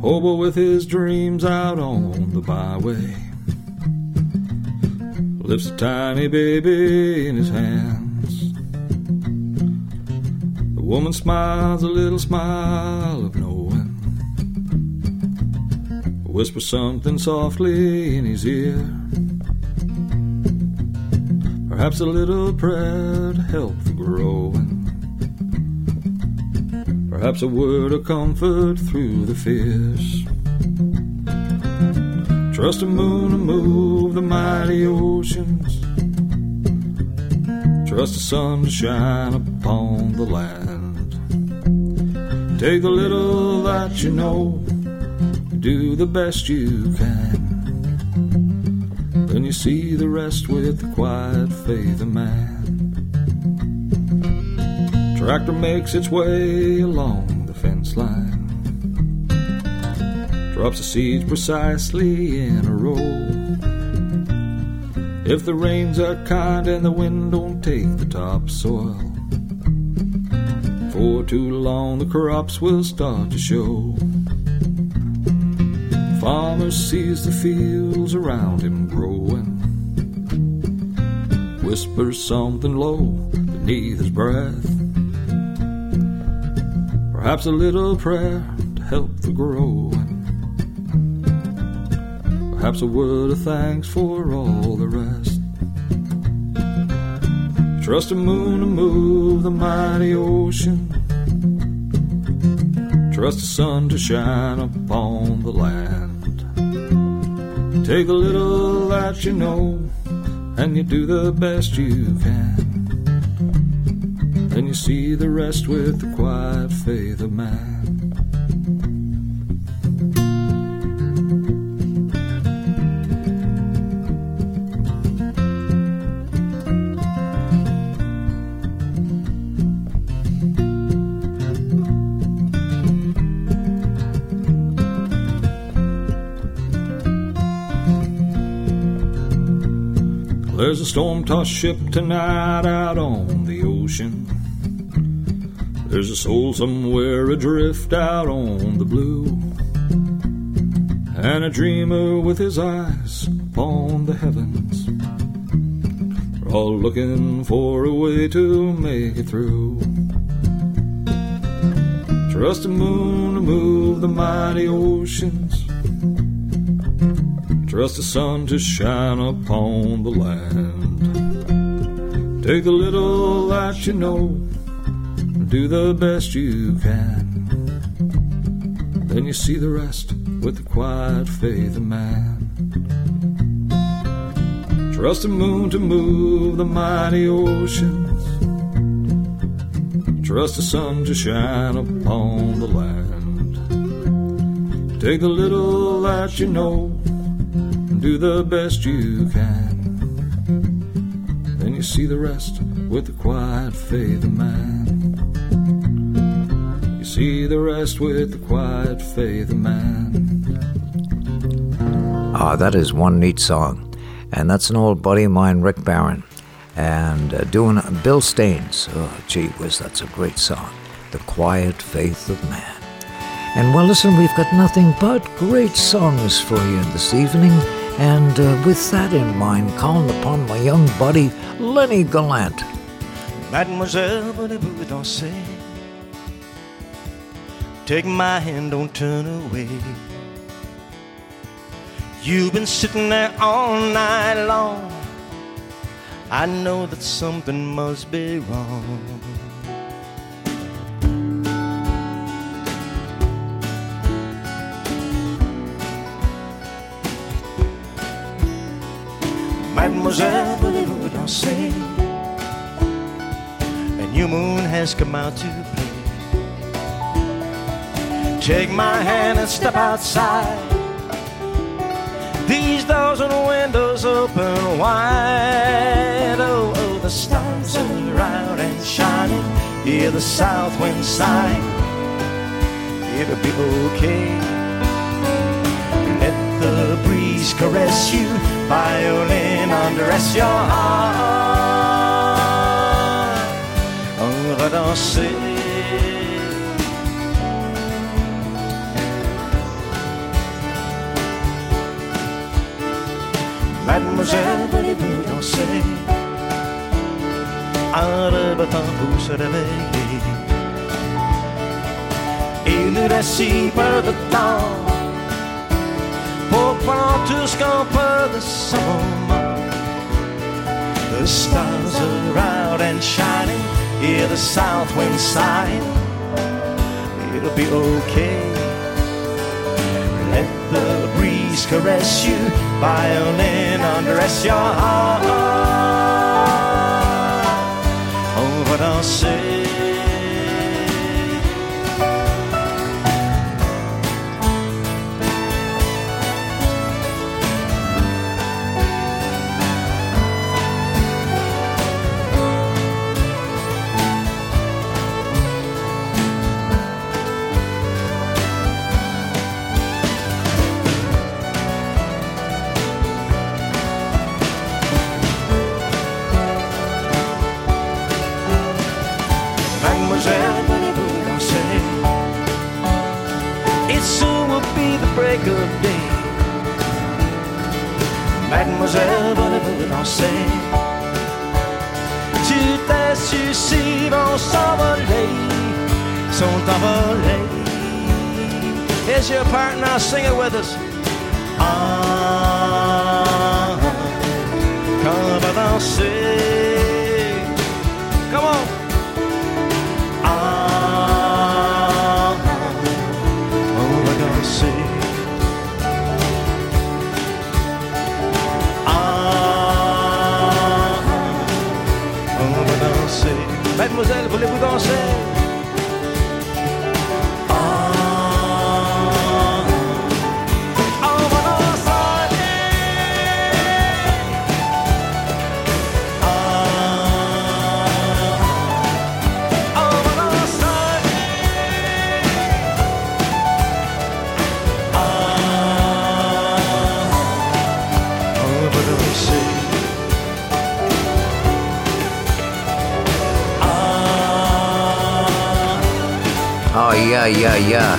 Hobo with his dreams out on the byway. Lifts a tiny baby in his hands. The woman smiles a little smile of knowing. Whispers something softly in his ear. Perhaps a little prayer to help the growing. Perhaps a word of comfort through the fears. Trust the moon to move the mighty oceans. Trust the sun to shine upon the land. Take the little that you know, do the best you can. Then you see the rest with the quiet faith of man. Tractor makes its way along the fence line. Drops the seeds precisely in a row. If the rains are kind and the wind don't take the topsoil, for too long the crops will start to show. Farmer sees the fields around him growing, whispers something low beneath his breath. Perhaps a little prayer to help the growing. Perhaps a word of thanks for all the rest. Trust the moon to move the mighty ocean. Trust the sun to shine upon the land. Take a little that you know, and you do the best you can. Then you see the rest with the quiet faith of man. Storm tossed ship tonight out on the ocean. There's a soul somewhere adrift out on the blue. And a dreamer with his eyes upon the heavens. We're all looking for a way to make it through. Trust the moon to move the mighty oceans. Trust the sun to shine upon the land. Take the little that you know, do the best you can. Then you see the rest with the quiet faith of man. Trust the moon to move the mighty oceans. Trust the sun to shine upon the land. Take the little that you know do the best you can. See the rest with the quiet faith of man. You see the rest with the quiet faith of man. Ah, that is one neat song. And that's an old buddy of mine, Rick Barron. And uh, doing uh, Bill Staines. Oh, gee whiz, that's a great song. The Quiet Faith of Man. And well, listen, we've got nothing but great songs for you this evening. And uh, with that in mind, calling upon my young buddy, Lenny Gallant. Mademoiselle, voulez-vous danser? Take my hand, don't turn away. You've been sitting there all night long. I know that something must be wrong. Mademoiselle, voulez-vous danser? A new moon has come out to play. Take my hand and step outside. These doors and windows open wide. Oh, oh, the stars are out and shining. Hear the south wind sigh. It'll be okay. Breeze caress you. Violin undress your heart. On va danser. Mademoiselle, voulez-vous danser? Un rêve pour se réveiller Il nous reste si peu de temps Pour prendre tout ce qu'on peut de ce moment The stars are out and shining Hear the south wind sighing It'll be okay Let the breeze caress you violin undress your heart. On va danser. Break of day. Mademoiselle, voulez-vous danser? Toutes soucis vont s'envoler, sont envolés. Here's your part now, sing it with us. Ah, qu'on va danser. Mademoiselle, voulez-vous danser? Yeah, yeah, yeah.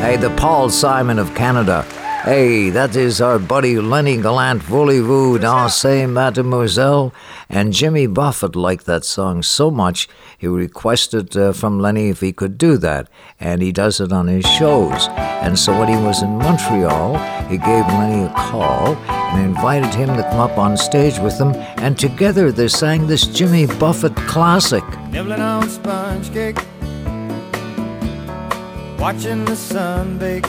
Hey, the Paul Simon of Canada. Hey, that is our buddy Lenny Gallant, Voulez-vous danser, mademoiselle? And Jimmy Buffett liked that song so much, he requested uh, from Lenny if he could do that. And he does it on his shows. And so when he was in Montreal, he gave Lenny a call and invited him to come up on stage with them. And together they sang this Jimmy Buffett classic. Nibbling on sponge cake, watching the sun bake.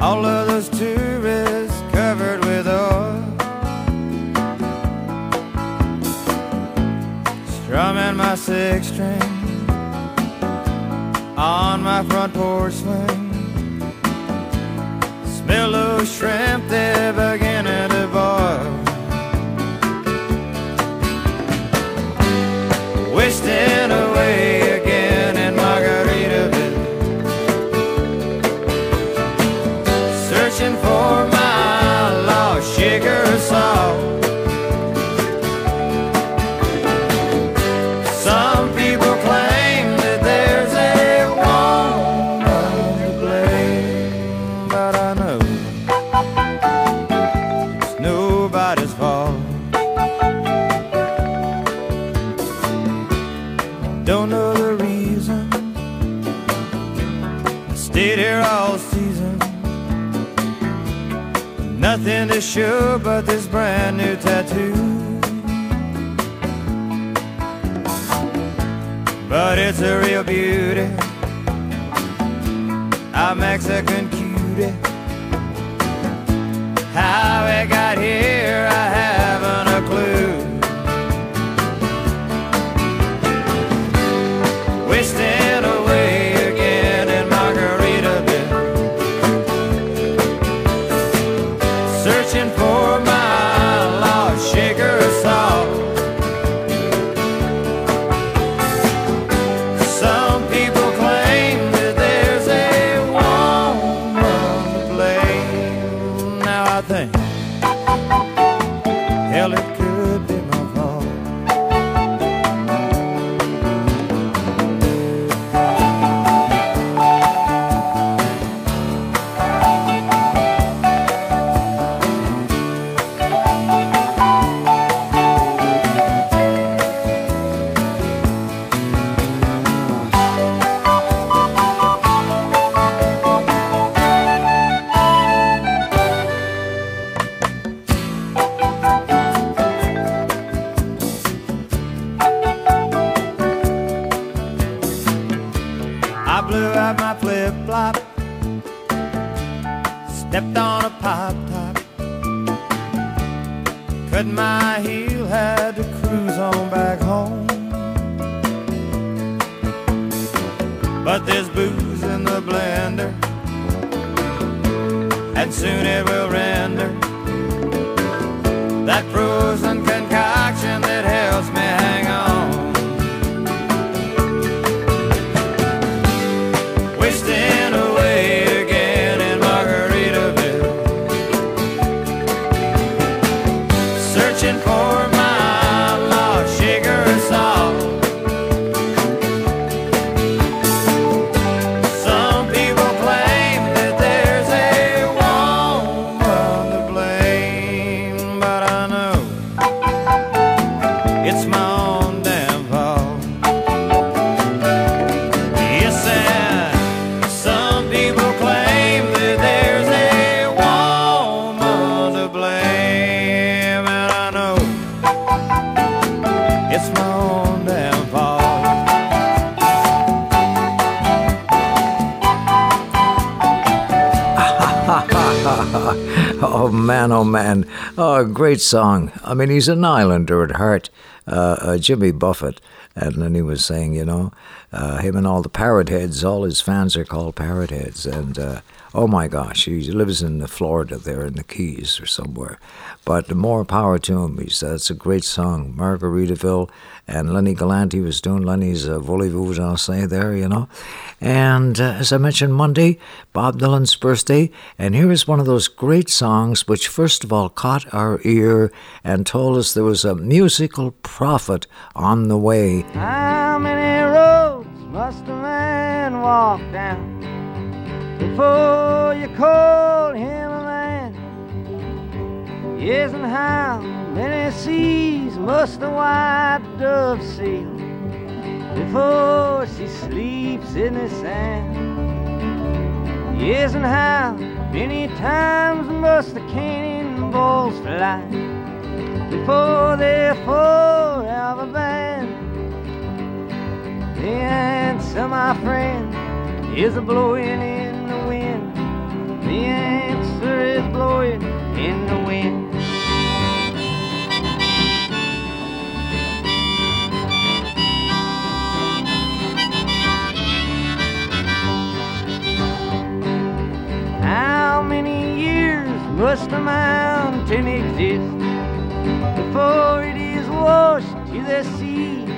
All of those tourists covered with oil, strumming my six string on my front porch swing. Smell of shrimp, they're beginning To show but this brand new tattoo. But it's a real beauty, i'm a Mexican cutie. How it got here, great song. I mean, he's an Islander at heart, uh, uh, Jimmy Buffett, and then he was saying, you know, uh, him and all the parrot heads, all his fans are called parrot heads, and uh, oh my gosh, he lives in Florida, there in the Keys or somewhere. But more power to him. He's that's a great song, Margaritaville, and Lenny Gallant was doing Lenny's uh, Voulez-vous danser there, you know. And uh, as I mentioned, Monday, Bob Dylan's birthday, and here is one of those great songs which first of all caught our ear and told us there was a musical prophet on the way. Must a man walk down before you call him a man? Yes, and how many seas must a white dove sail before she sleeps in the sand? Yes, and how many times must the cannonballs fly before they're forever banned? The answer, my friend, is a blowing in the wind. The answer is blowing in the wind. How many years must a mountain exist before it is washed to the sea?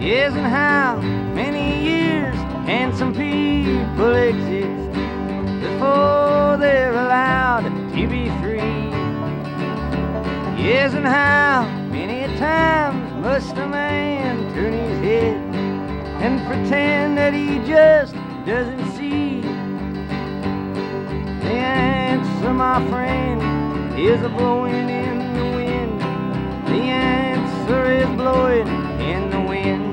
Yes, and how many years can some people exist before they're allowed to be free? Yes, and how many times must a man turn his head and pretend that he just doesn't see? The answer, my friend, is a blowing in the wind. The answer is blowing in the wind.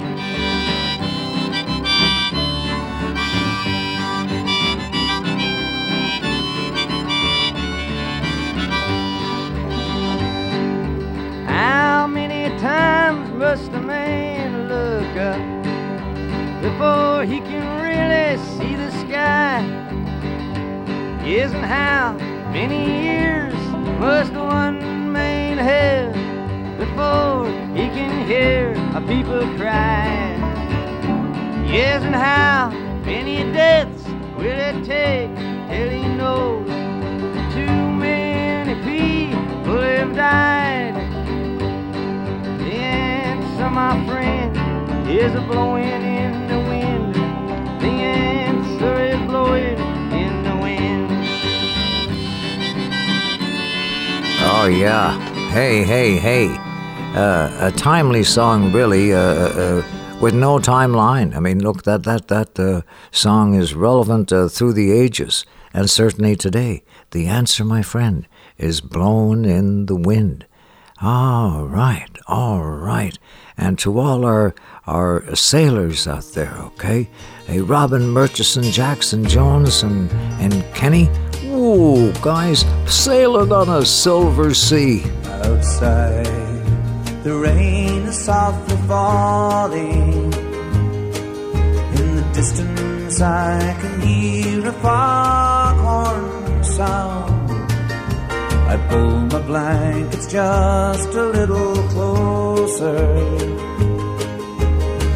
Must a man look up before he can really see the sky? Yes, and how many years must one man have before he can hear a people cry? Yes, and how many deaths will it take till he knows too many people have died? My friend, is a blowing in the wind. The answer is blowing in the wind. Oh, yeah. Hey, hey, hey. Uh, a timely song, really, uh, uh, with no timeline. I mean, look, that, that, that uh, song is relevant uh, through the ages, and certainly today. The answer, my friend, is blown in the wind. All right, all right. And to all our, our sailors out there, okay? Hey, Robin Murchison, Jackson Jones, and, and Kenny. Ooh, guys, sailing on a silver sea. Outside, the rain is softly falling. In the distance, I can hear a foghorn sound. I pull my blankets just a little closer.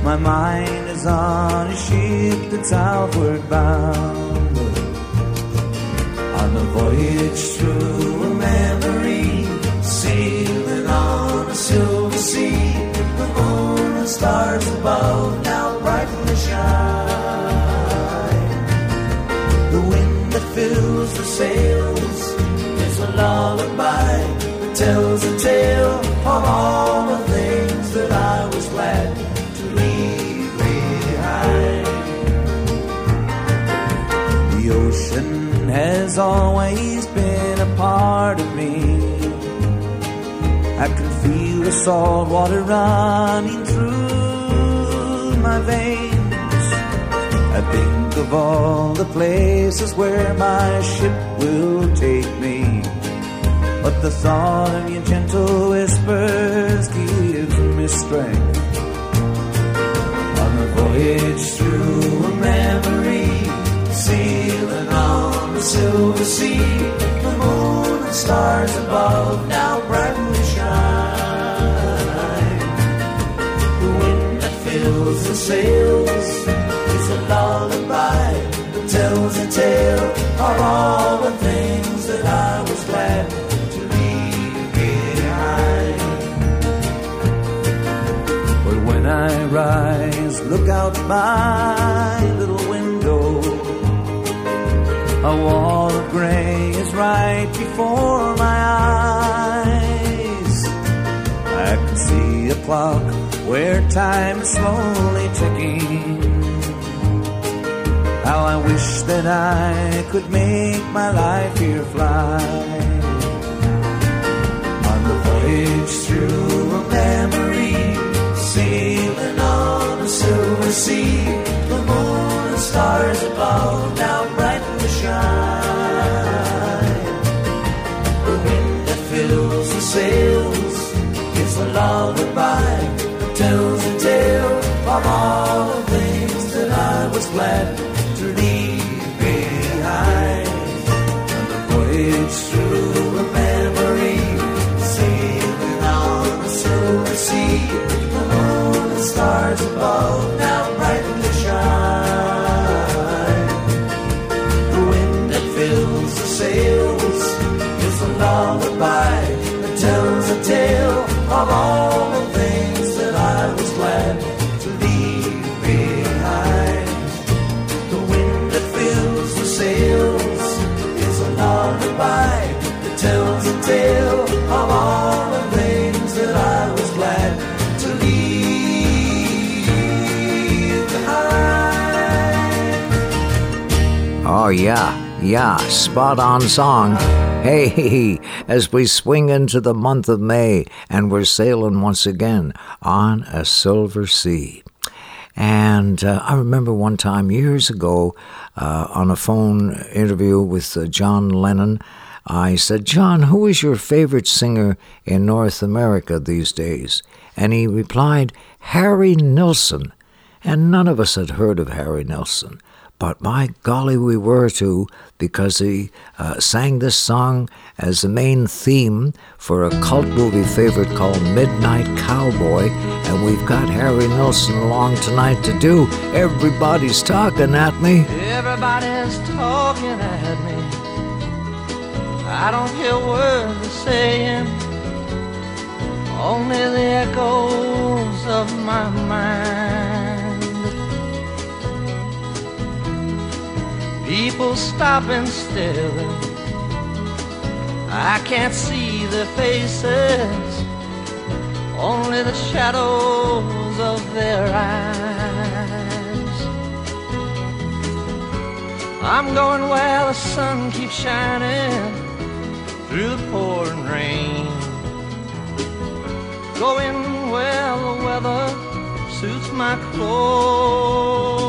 My mind is on a ship that's outward bound. On a voyage through a memory, sailing on a silver sea. The moon and stars above now brightly shine. The wind that fills the a lullaby that tells a tale of all the things that I was glad to leave behind. The ocean has always been a part of me. I can feel the salt water running through my veins. I think of all the places where my ship will take me. But the thought of your gentle whispers gives me strength. On a voyage through a memory, sailing on the silver sea, the moon and stars above now brightly shine. The wind that fills the sails is a lullaby that tells a tale of all the things that I was glad I rise, look out my little window. A wall of gray is right before my eyes. I can see a clock where time is slowly ticking. How I wish that I could make my life here fly. On the voyage through silver sea, the moon and stars above now brightly shine. The wind that fills the sails is a lullaby tells a tale of all the things that I was glad to leave Oh, yeah, yeah, spot on song. Hey, as we swing into the month of May and we're sailing once again on a silver sea. And uh, I remember one time years ago uh, on a phone interview with uh, John Lennon I said, John, who is your favorite singer in North America these days? And he replied, Harry Nilsson. And none of us had heard of Harry Nilsson. But my golly, we were too, because he uh, sang this song as the main theme for a cult movie favorite called Midnight Cowboy. And we've got Harry Nilsson along tonight to do Everybody's Talking at Me. Everybody's talking at me. I don't hear words they're saying, only the echoes of my mind. People stopping still. I can't see their faces, only the shadows of their eyes. I'm going where the sun keeps shining through the pouring rain. Going where the weather suits my clothes.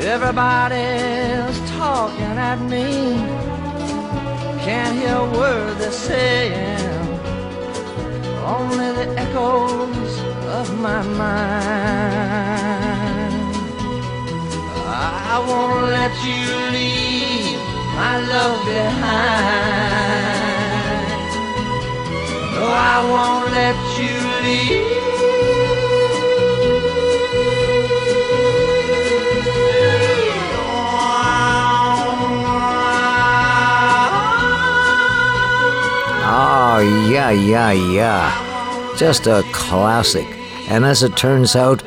Everybody's talking at me. Can't hear a word they're saying. Only the echoes of my mind. I won't let you leave my love behind. No, I won't let you leave. Oh, yeah, yeah, yeah. Just a classic. And as it turns out,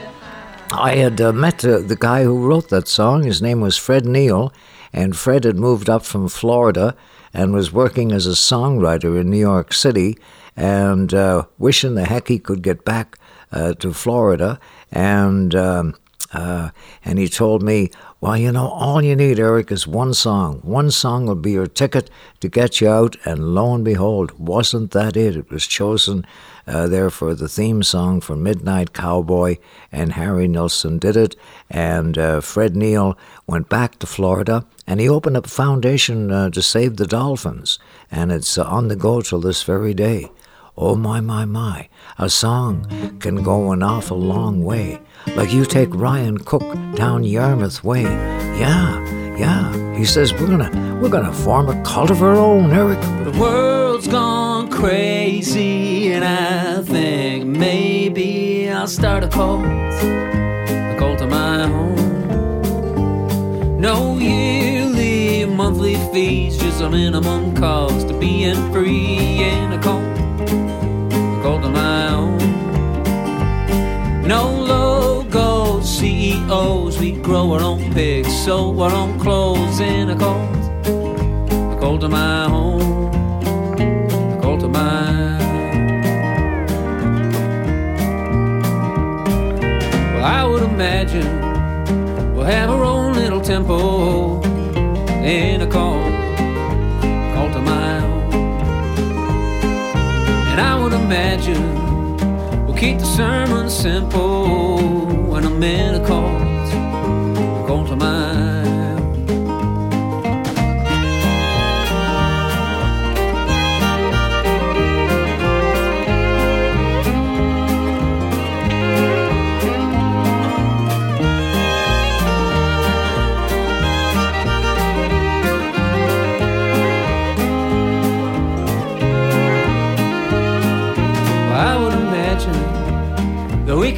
I had uh, met uh, the guy who wrote that song. His name was Fred Neil, and Fred had moved up from Florida and was working as a songwriter in New York City and uh, wishing the heck he could get back uh, to Florida. And um, uh, and he told me, well, you know, all you need, Eric, is one song. One song will be your ticket to get you out. And lo and behold, wasn't that it? It was chosen uh, there for the theme song for Midnight Cowboy, and Harry Nilsson did it. And uh, Fred Neil went back to Florida, and he opened up a foundation uh, to save the dolphins. And it's uh, on the go till this very day. Oh my, my, my. A song can go an awful long way. Like you take Ryan Cook down Yarmouth Way. Yeah, yeah. He says we're gonna we're gonna form a cult of our own, Eric. The world's gone crazy, and I think maybe I'll start a cult, a cult of my own. No yearly, monthly fees, just a minimum cost to being free in a cult, a cult of my sew our own clothes in a cult, a cult to my own cult of mine. Well, I would imagine we'll have our own little temple in a cult, cult of my own. And I would imagine we'll keep the sermon simple when I'm in a cult,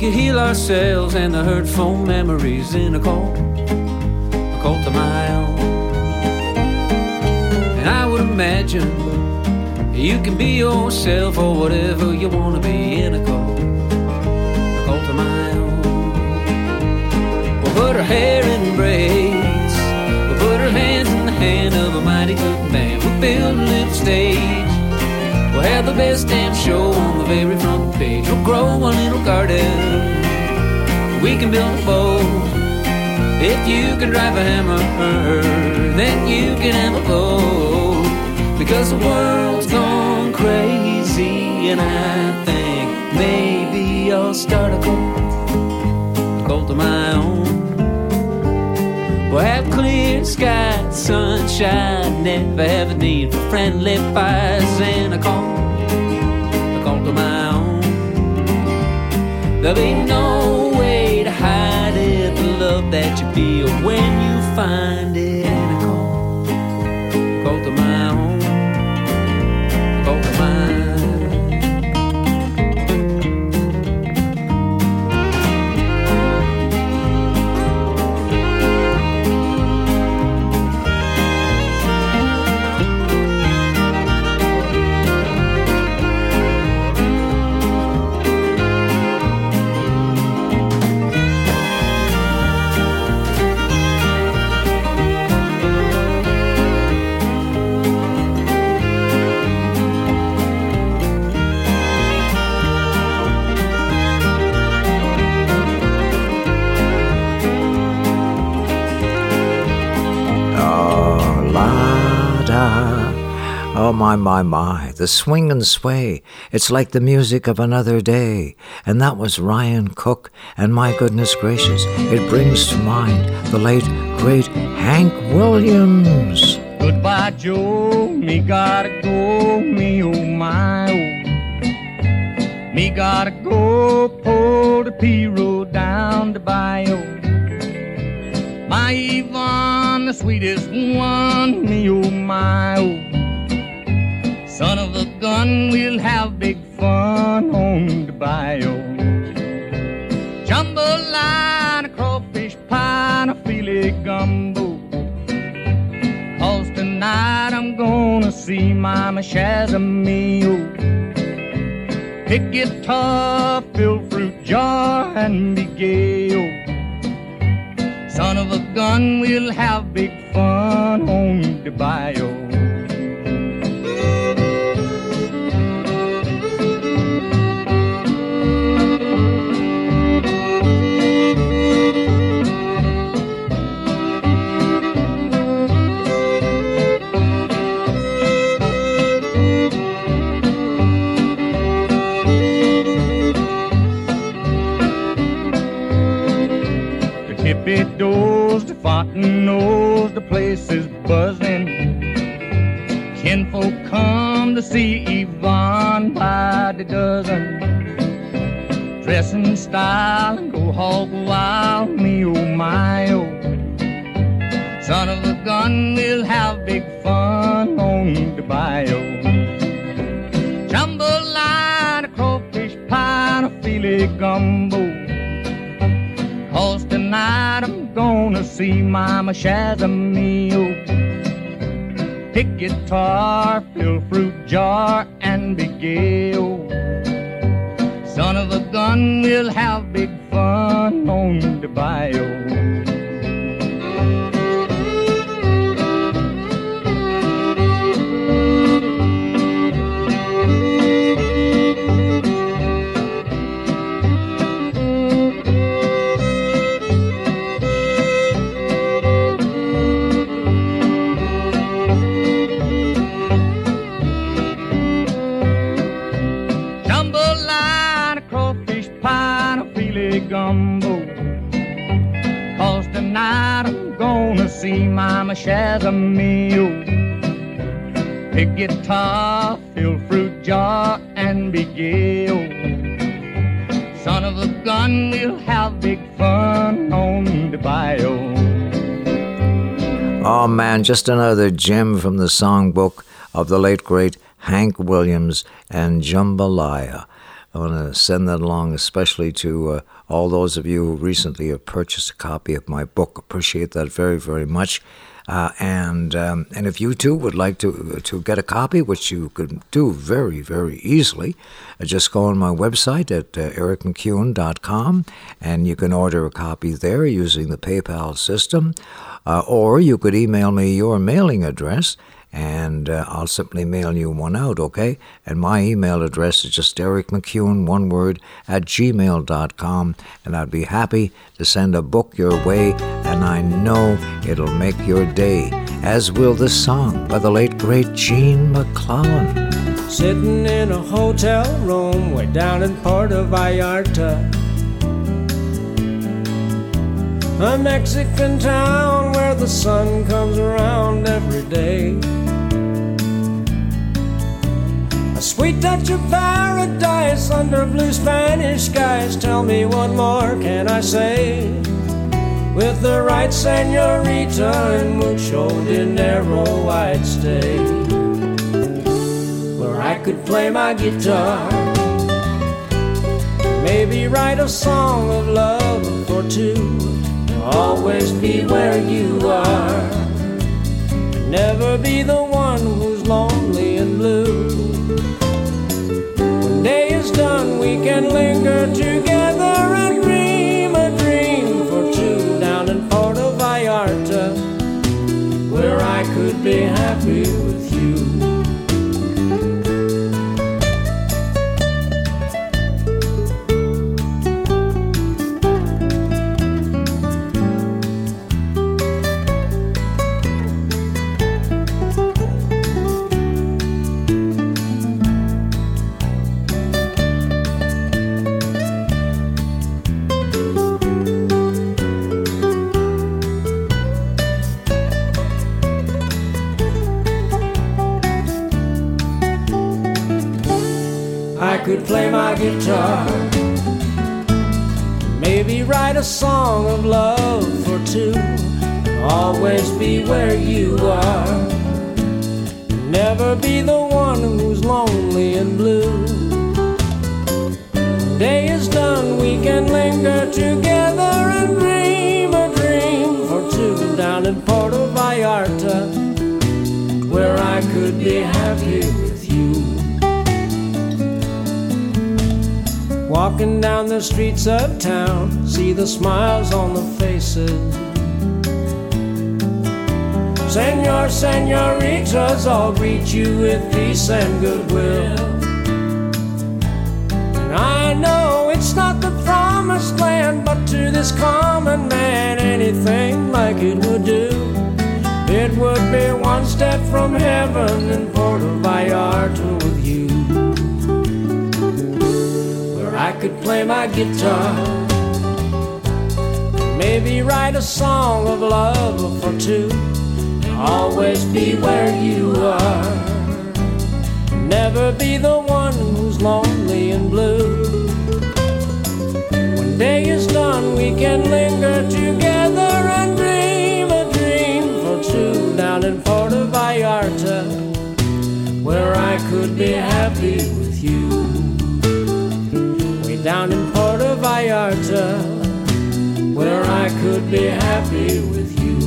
could heal ourselves and the hurtful memories in a cult, a my own. And I would imagine you can be yourself or whatever you want to be in a cult, a my own. We'll put our hair in braids, we'll put our hands in the hand of a mighty good man. We'll build a little stage. We'll have the best damn show on the very front page. We'll grow a little garden. We can build a boat. If you can drive a hammer, then you can have a boat. Because the world's gone crazy, and I think maybe I'll start a cult, a cult of my own. We'll have clear skies, sunshine, never have a need for friendly fires, and a call, a call to my own. There'll be no way to hide it, the love that you feel when you find it, and a call, a call to my own, a call to my my, my, my. The swing and sway. It's like the music of another day. And that was Ryan Cook. And my goodness gracious, it brings to mind the late, great Hank Williams. Goodbye, Joe. Me gotta go. Me oh my oh. Me gotta go. Pull the P road down the bayou. My Yvonne, the sweetest one. Me oh my oh. Son of a gun, we'll have big fun on the bayou. Jambalaya, a crawfish pie, a filet gumbo. Cause tonight I'm gonna see Mama Shazamio. Pick guitar, fill fruit jar, and be gay. Son of a gun, we'll have big fun on the bayou. See Yvonne by the dozen. Dress in style and go hog wild, me oh my oh. Son of a gun, we'll have big fun on the bayou. Jambalaya, a crawfish pie, and a filet gumbo. Cause tonight I'm gonna see Mama Shazamio. Oh. Pick guitar, fill fruit jar, and be gay. oh. Son of a gun, we'll have big fun on the bayou. Mama Shazamio. Pick guitar, fill fruit jar, and be gay. Son of a gun, we'll have big fun on the bayou. Oh man, just another gem from the songbook of the late great Hank Williams and Jambalaya. I want to send that along, especially to uh, all those of you who recently have purchased a copy of my book. Appreciate that very, very much. Uh, and um, and if you too would like to to get a copy, which you could do very very easily, uh, just go on my website at uh, ericmacewen.com and you can order a copy there using the PayPal system, uh, or you could email me your mailing address and uh, I'll simply mail you one out, okay? And my email address is just Eric MacEwen, one word, at gmail.com, and I'd be happy to send a book your way, and I know it'll make your day, as will this song by the late, great Gene MacLellan. Sitting in a hotel room way down in Puerto Vallarta. A Mexican town where the sun comes around every day. A sweet touch of paradise under blue Spanish skies. Tell me what more can I say? With the right senorita and mucho dinero, I'd stay. Where I could play my guitar. Maybe write a song of love for two. Always be where you are. Never be the one who's lonely and blue. When day is done, we can linger together and dream a dream for two down in Puerto Vallarta, where I could be happy with guitar. Maybe write a song of love for two. Always be where you are. Never be the one who's lonely and blue. Day is done, we can linger together and dream a dream for two down in Puerto Vallarta, where I could be happy with you. Walking down the streets of town, see the smiles on the faces. Senor, senoritas all greet you with peace and goodwill. And I know it's not the promised land, but to this common man, anything like it would do. It would be one step from heaven in Puerto Vallarta could play my guitar. Maybe write a song of love for two. Always be where you are. Never be the one who's lonely and blue. When day is done, we can linger together and dream a dream for two down in Puerto Vallarta, where I could be happy Vallarta, where I could be happy with you.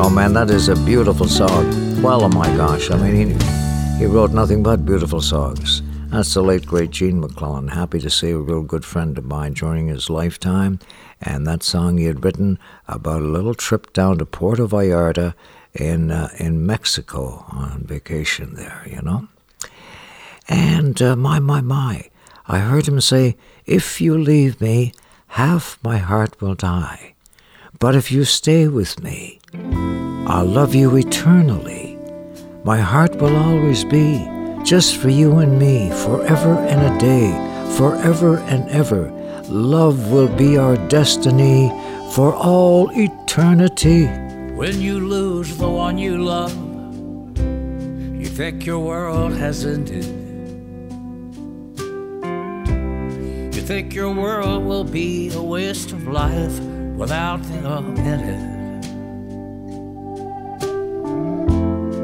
Oh man, that is a beautiful song. Well, oh my gosh, I mean, he, he wrote nothing but beautiful songs. That's the late, great Gene MacLellan. Happy to see a real good friend of mine during his lifetime. And that song he had written about a little trip down to Puerto Vallarta in, uh, in Mexico on vacation there, you know. And uh, my, my, my, I heard him say, If you leave me, half my heart will die. But if you stay with me, I'll love you eternally. My heart will always be just for you and me, forever and a day, forever and ever. Love will be our destiny for all eternity. When you lose the one you love, you think your world has ended. You think your world will be a waste of life without them in.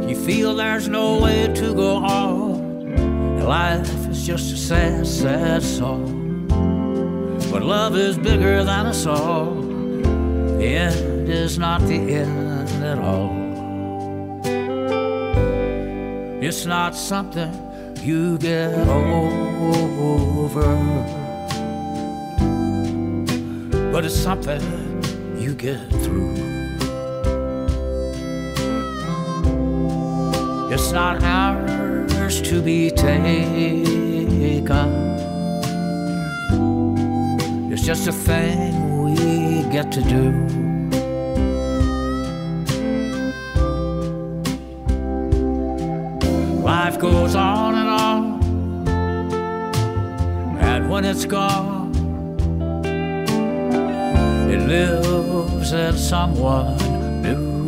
You feel there's no way to go on. And life is just a sad, sad song. But love is bigger than us all. End is not the end at all. It's not something you get over, but it's something you get through. It's not ours to be taken. It's just a thing get to do. Life goes on and on, and when it's gone, it lives in someone new.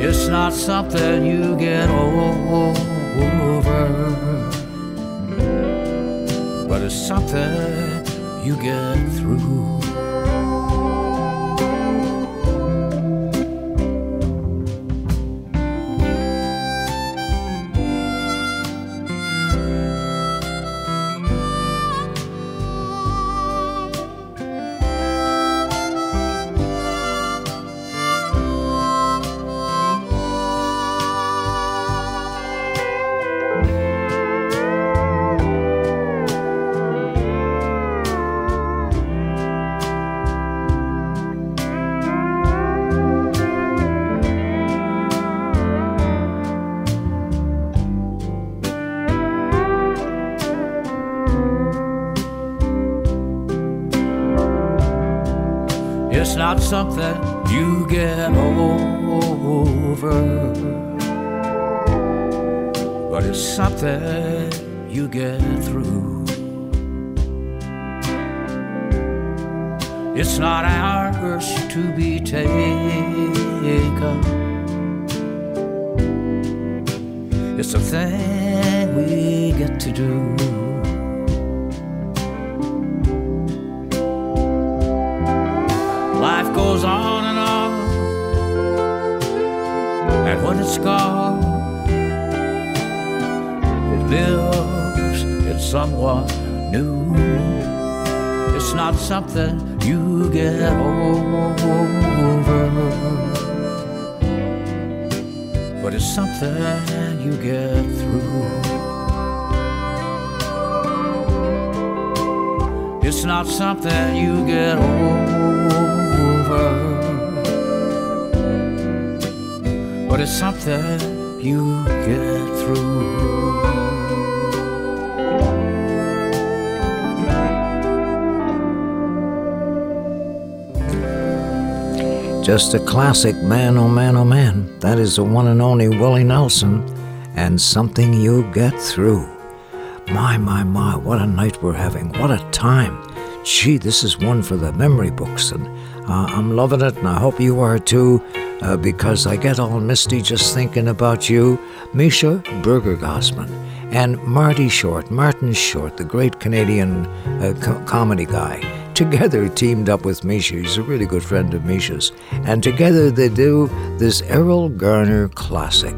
It's not something you get over, but it's something you get through. Something you get over, but it's something you get through. It's not ours to be taken. It's a thing we get to do. Someone new. It's not something you get over, but it's something you get through. It's not something you get over, but it's something you get through. Just a classic man, oh man, oh man. That is the one and only Willie Nelson, and something you get through. My, my, my, what a night we're having. What a time. Gee, this is one for the memory books, and uh, I'm loving it, and I hope you are too, uh, because I get all misty just thinking about you, Measha Brueggergosman, and Marty Short, Martin Short, the great Canadian uh, co- comedy guy. Together, teamed up with Measha. He's a really good friend of Measha's. And together, they do this Erroll Garner classic.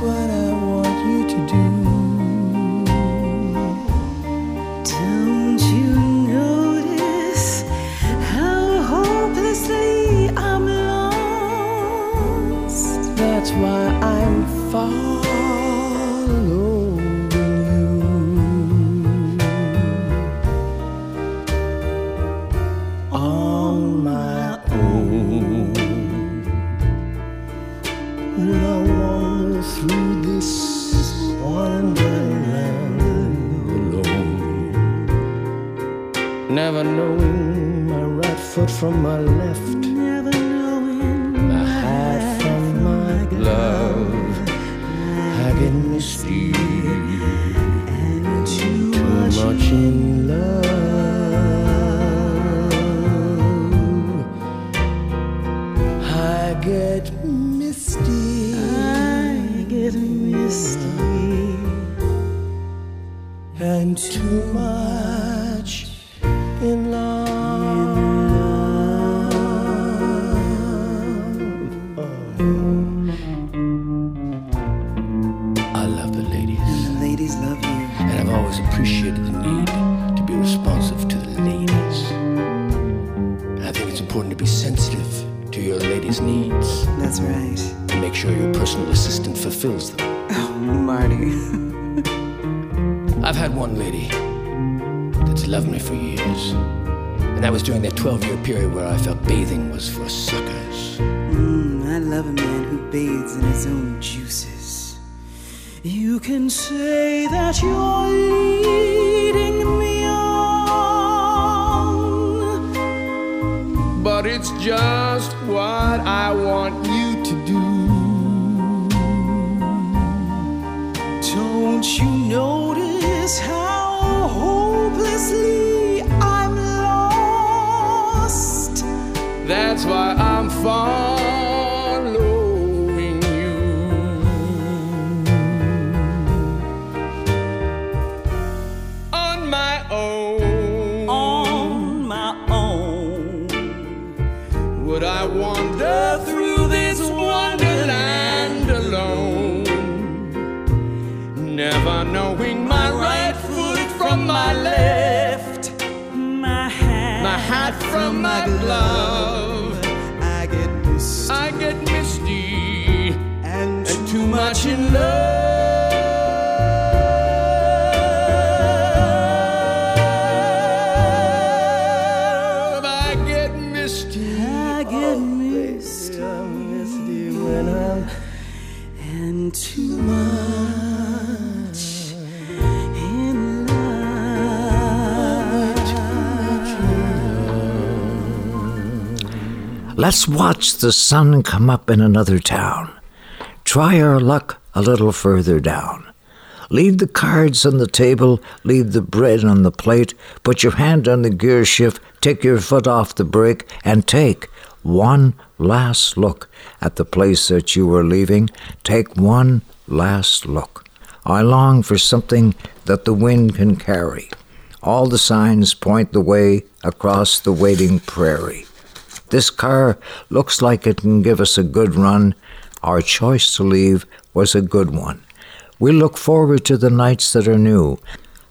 what I want you to do. Let's watch the sun come up in another town. Try our luck a little further down. Leave the cards on the table, leave the bread on the plate, put your hand on the gear shift, take your foot off the brake, and take one last look at the place that you were leaving. Take one last look. I long for something that the wind can carry. All the signs point the way across the waiting prairie. This car looks like it can give us a good run. Our choice to leave was a good one. We look forward to the nights that are new.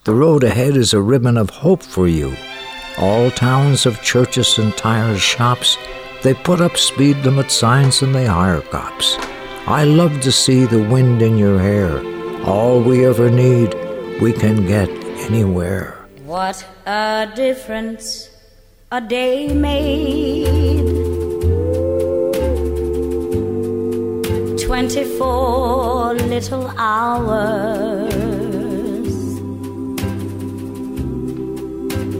The road ahead is a ribbon of hope for you. All towns have churches and tire shops. They put up speed limit signs and they hire cops. I love to see the wind in your hair. All we ever need, we can get anywhere. What a difference a day made. Twenty-four little hours.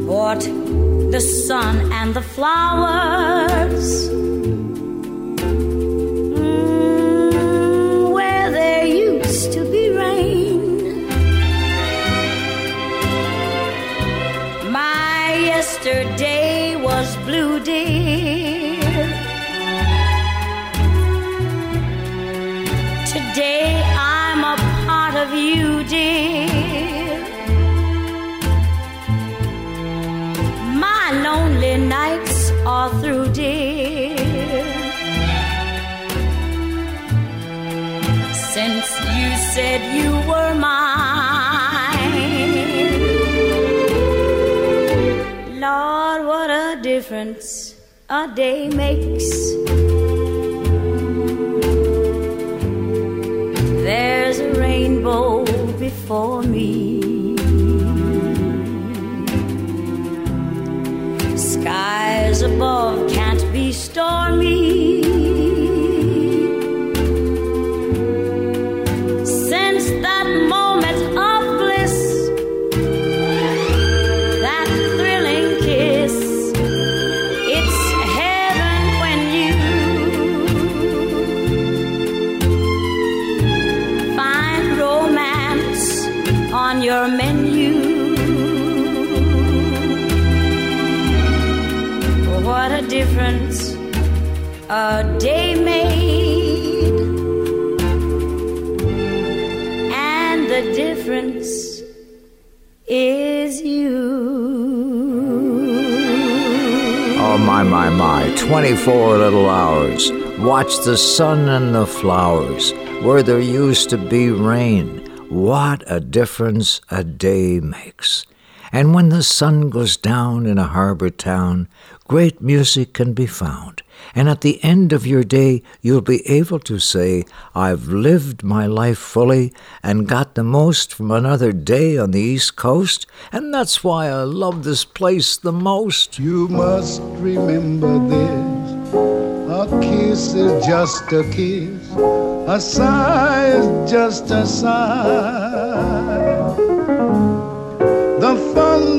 What the sun and the flowers. a day makes. There's a rainbow before me. Skies above my, my. 24 little hours. Watch the sun and the flowers where there used to be rain. What a difference a day makes. And when the sun goes down in a harbor town, great music can be found. And at the end of your day, you'll be able to say, I've lived my life fully and got the most from another day on the East Coast, and that's why I love this place the most. You must remember this. A kiss is just a kiss. A sigh is just a sigh.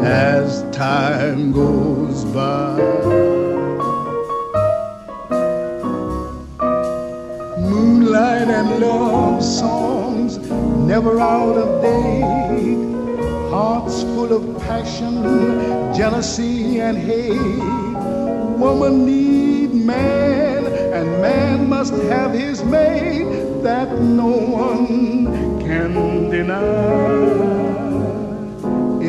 as time goes by. Moonlight and love songs never out of date. Hearts full of passion, jealousy, and hate. Woman need man, and man must have his mate that no one can deny.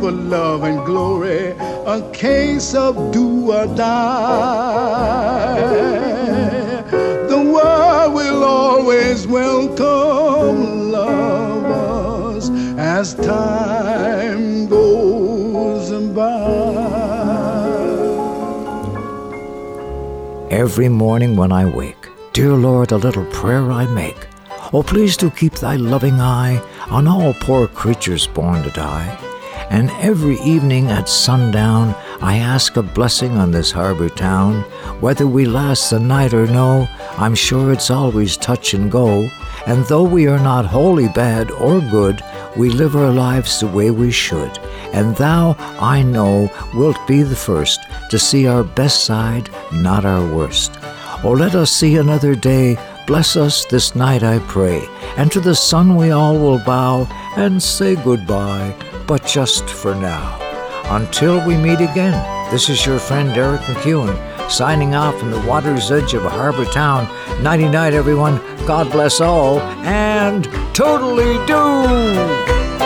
for love and glory, a case of do or die. The world will always welcome lovers as time goes by. Every morning when I wake, dear Lord, a little prayer I make. Oh, please do keep thy loving eye on all poor creatures born to die. And every evening at sundown, I ask a blessing on this harbor town. Whether we last the night or no, I'm sure it's always touch and go. And though we are not wholly bad or good, we live our lives the way we should. And thou, I know, wilt be the first to see our best side, not our worst. Oh, let us see another day. Bless us this night, I pray. And to the sun we all will bow and say goodbye, but just for now. Until we meet again, this is your friend Eric MacEwen signing off from the water's edge of a harbor town. Nighty night, everyone. God bless all, and totally do.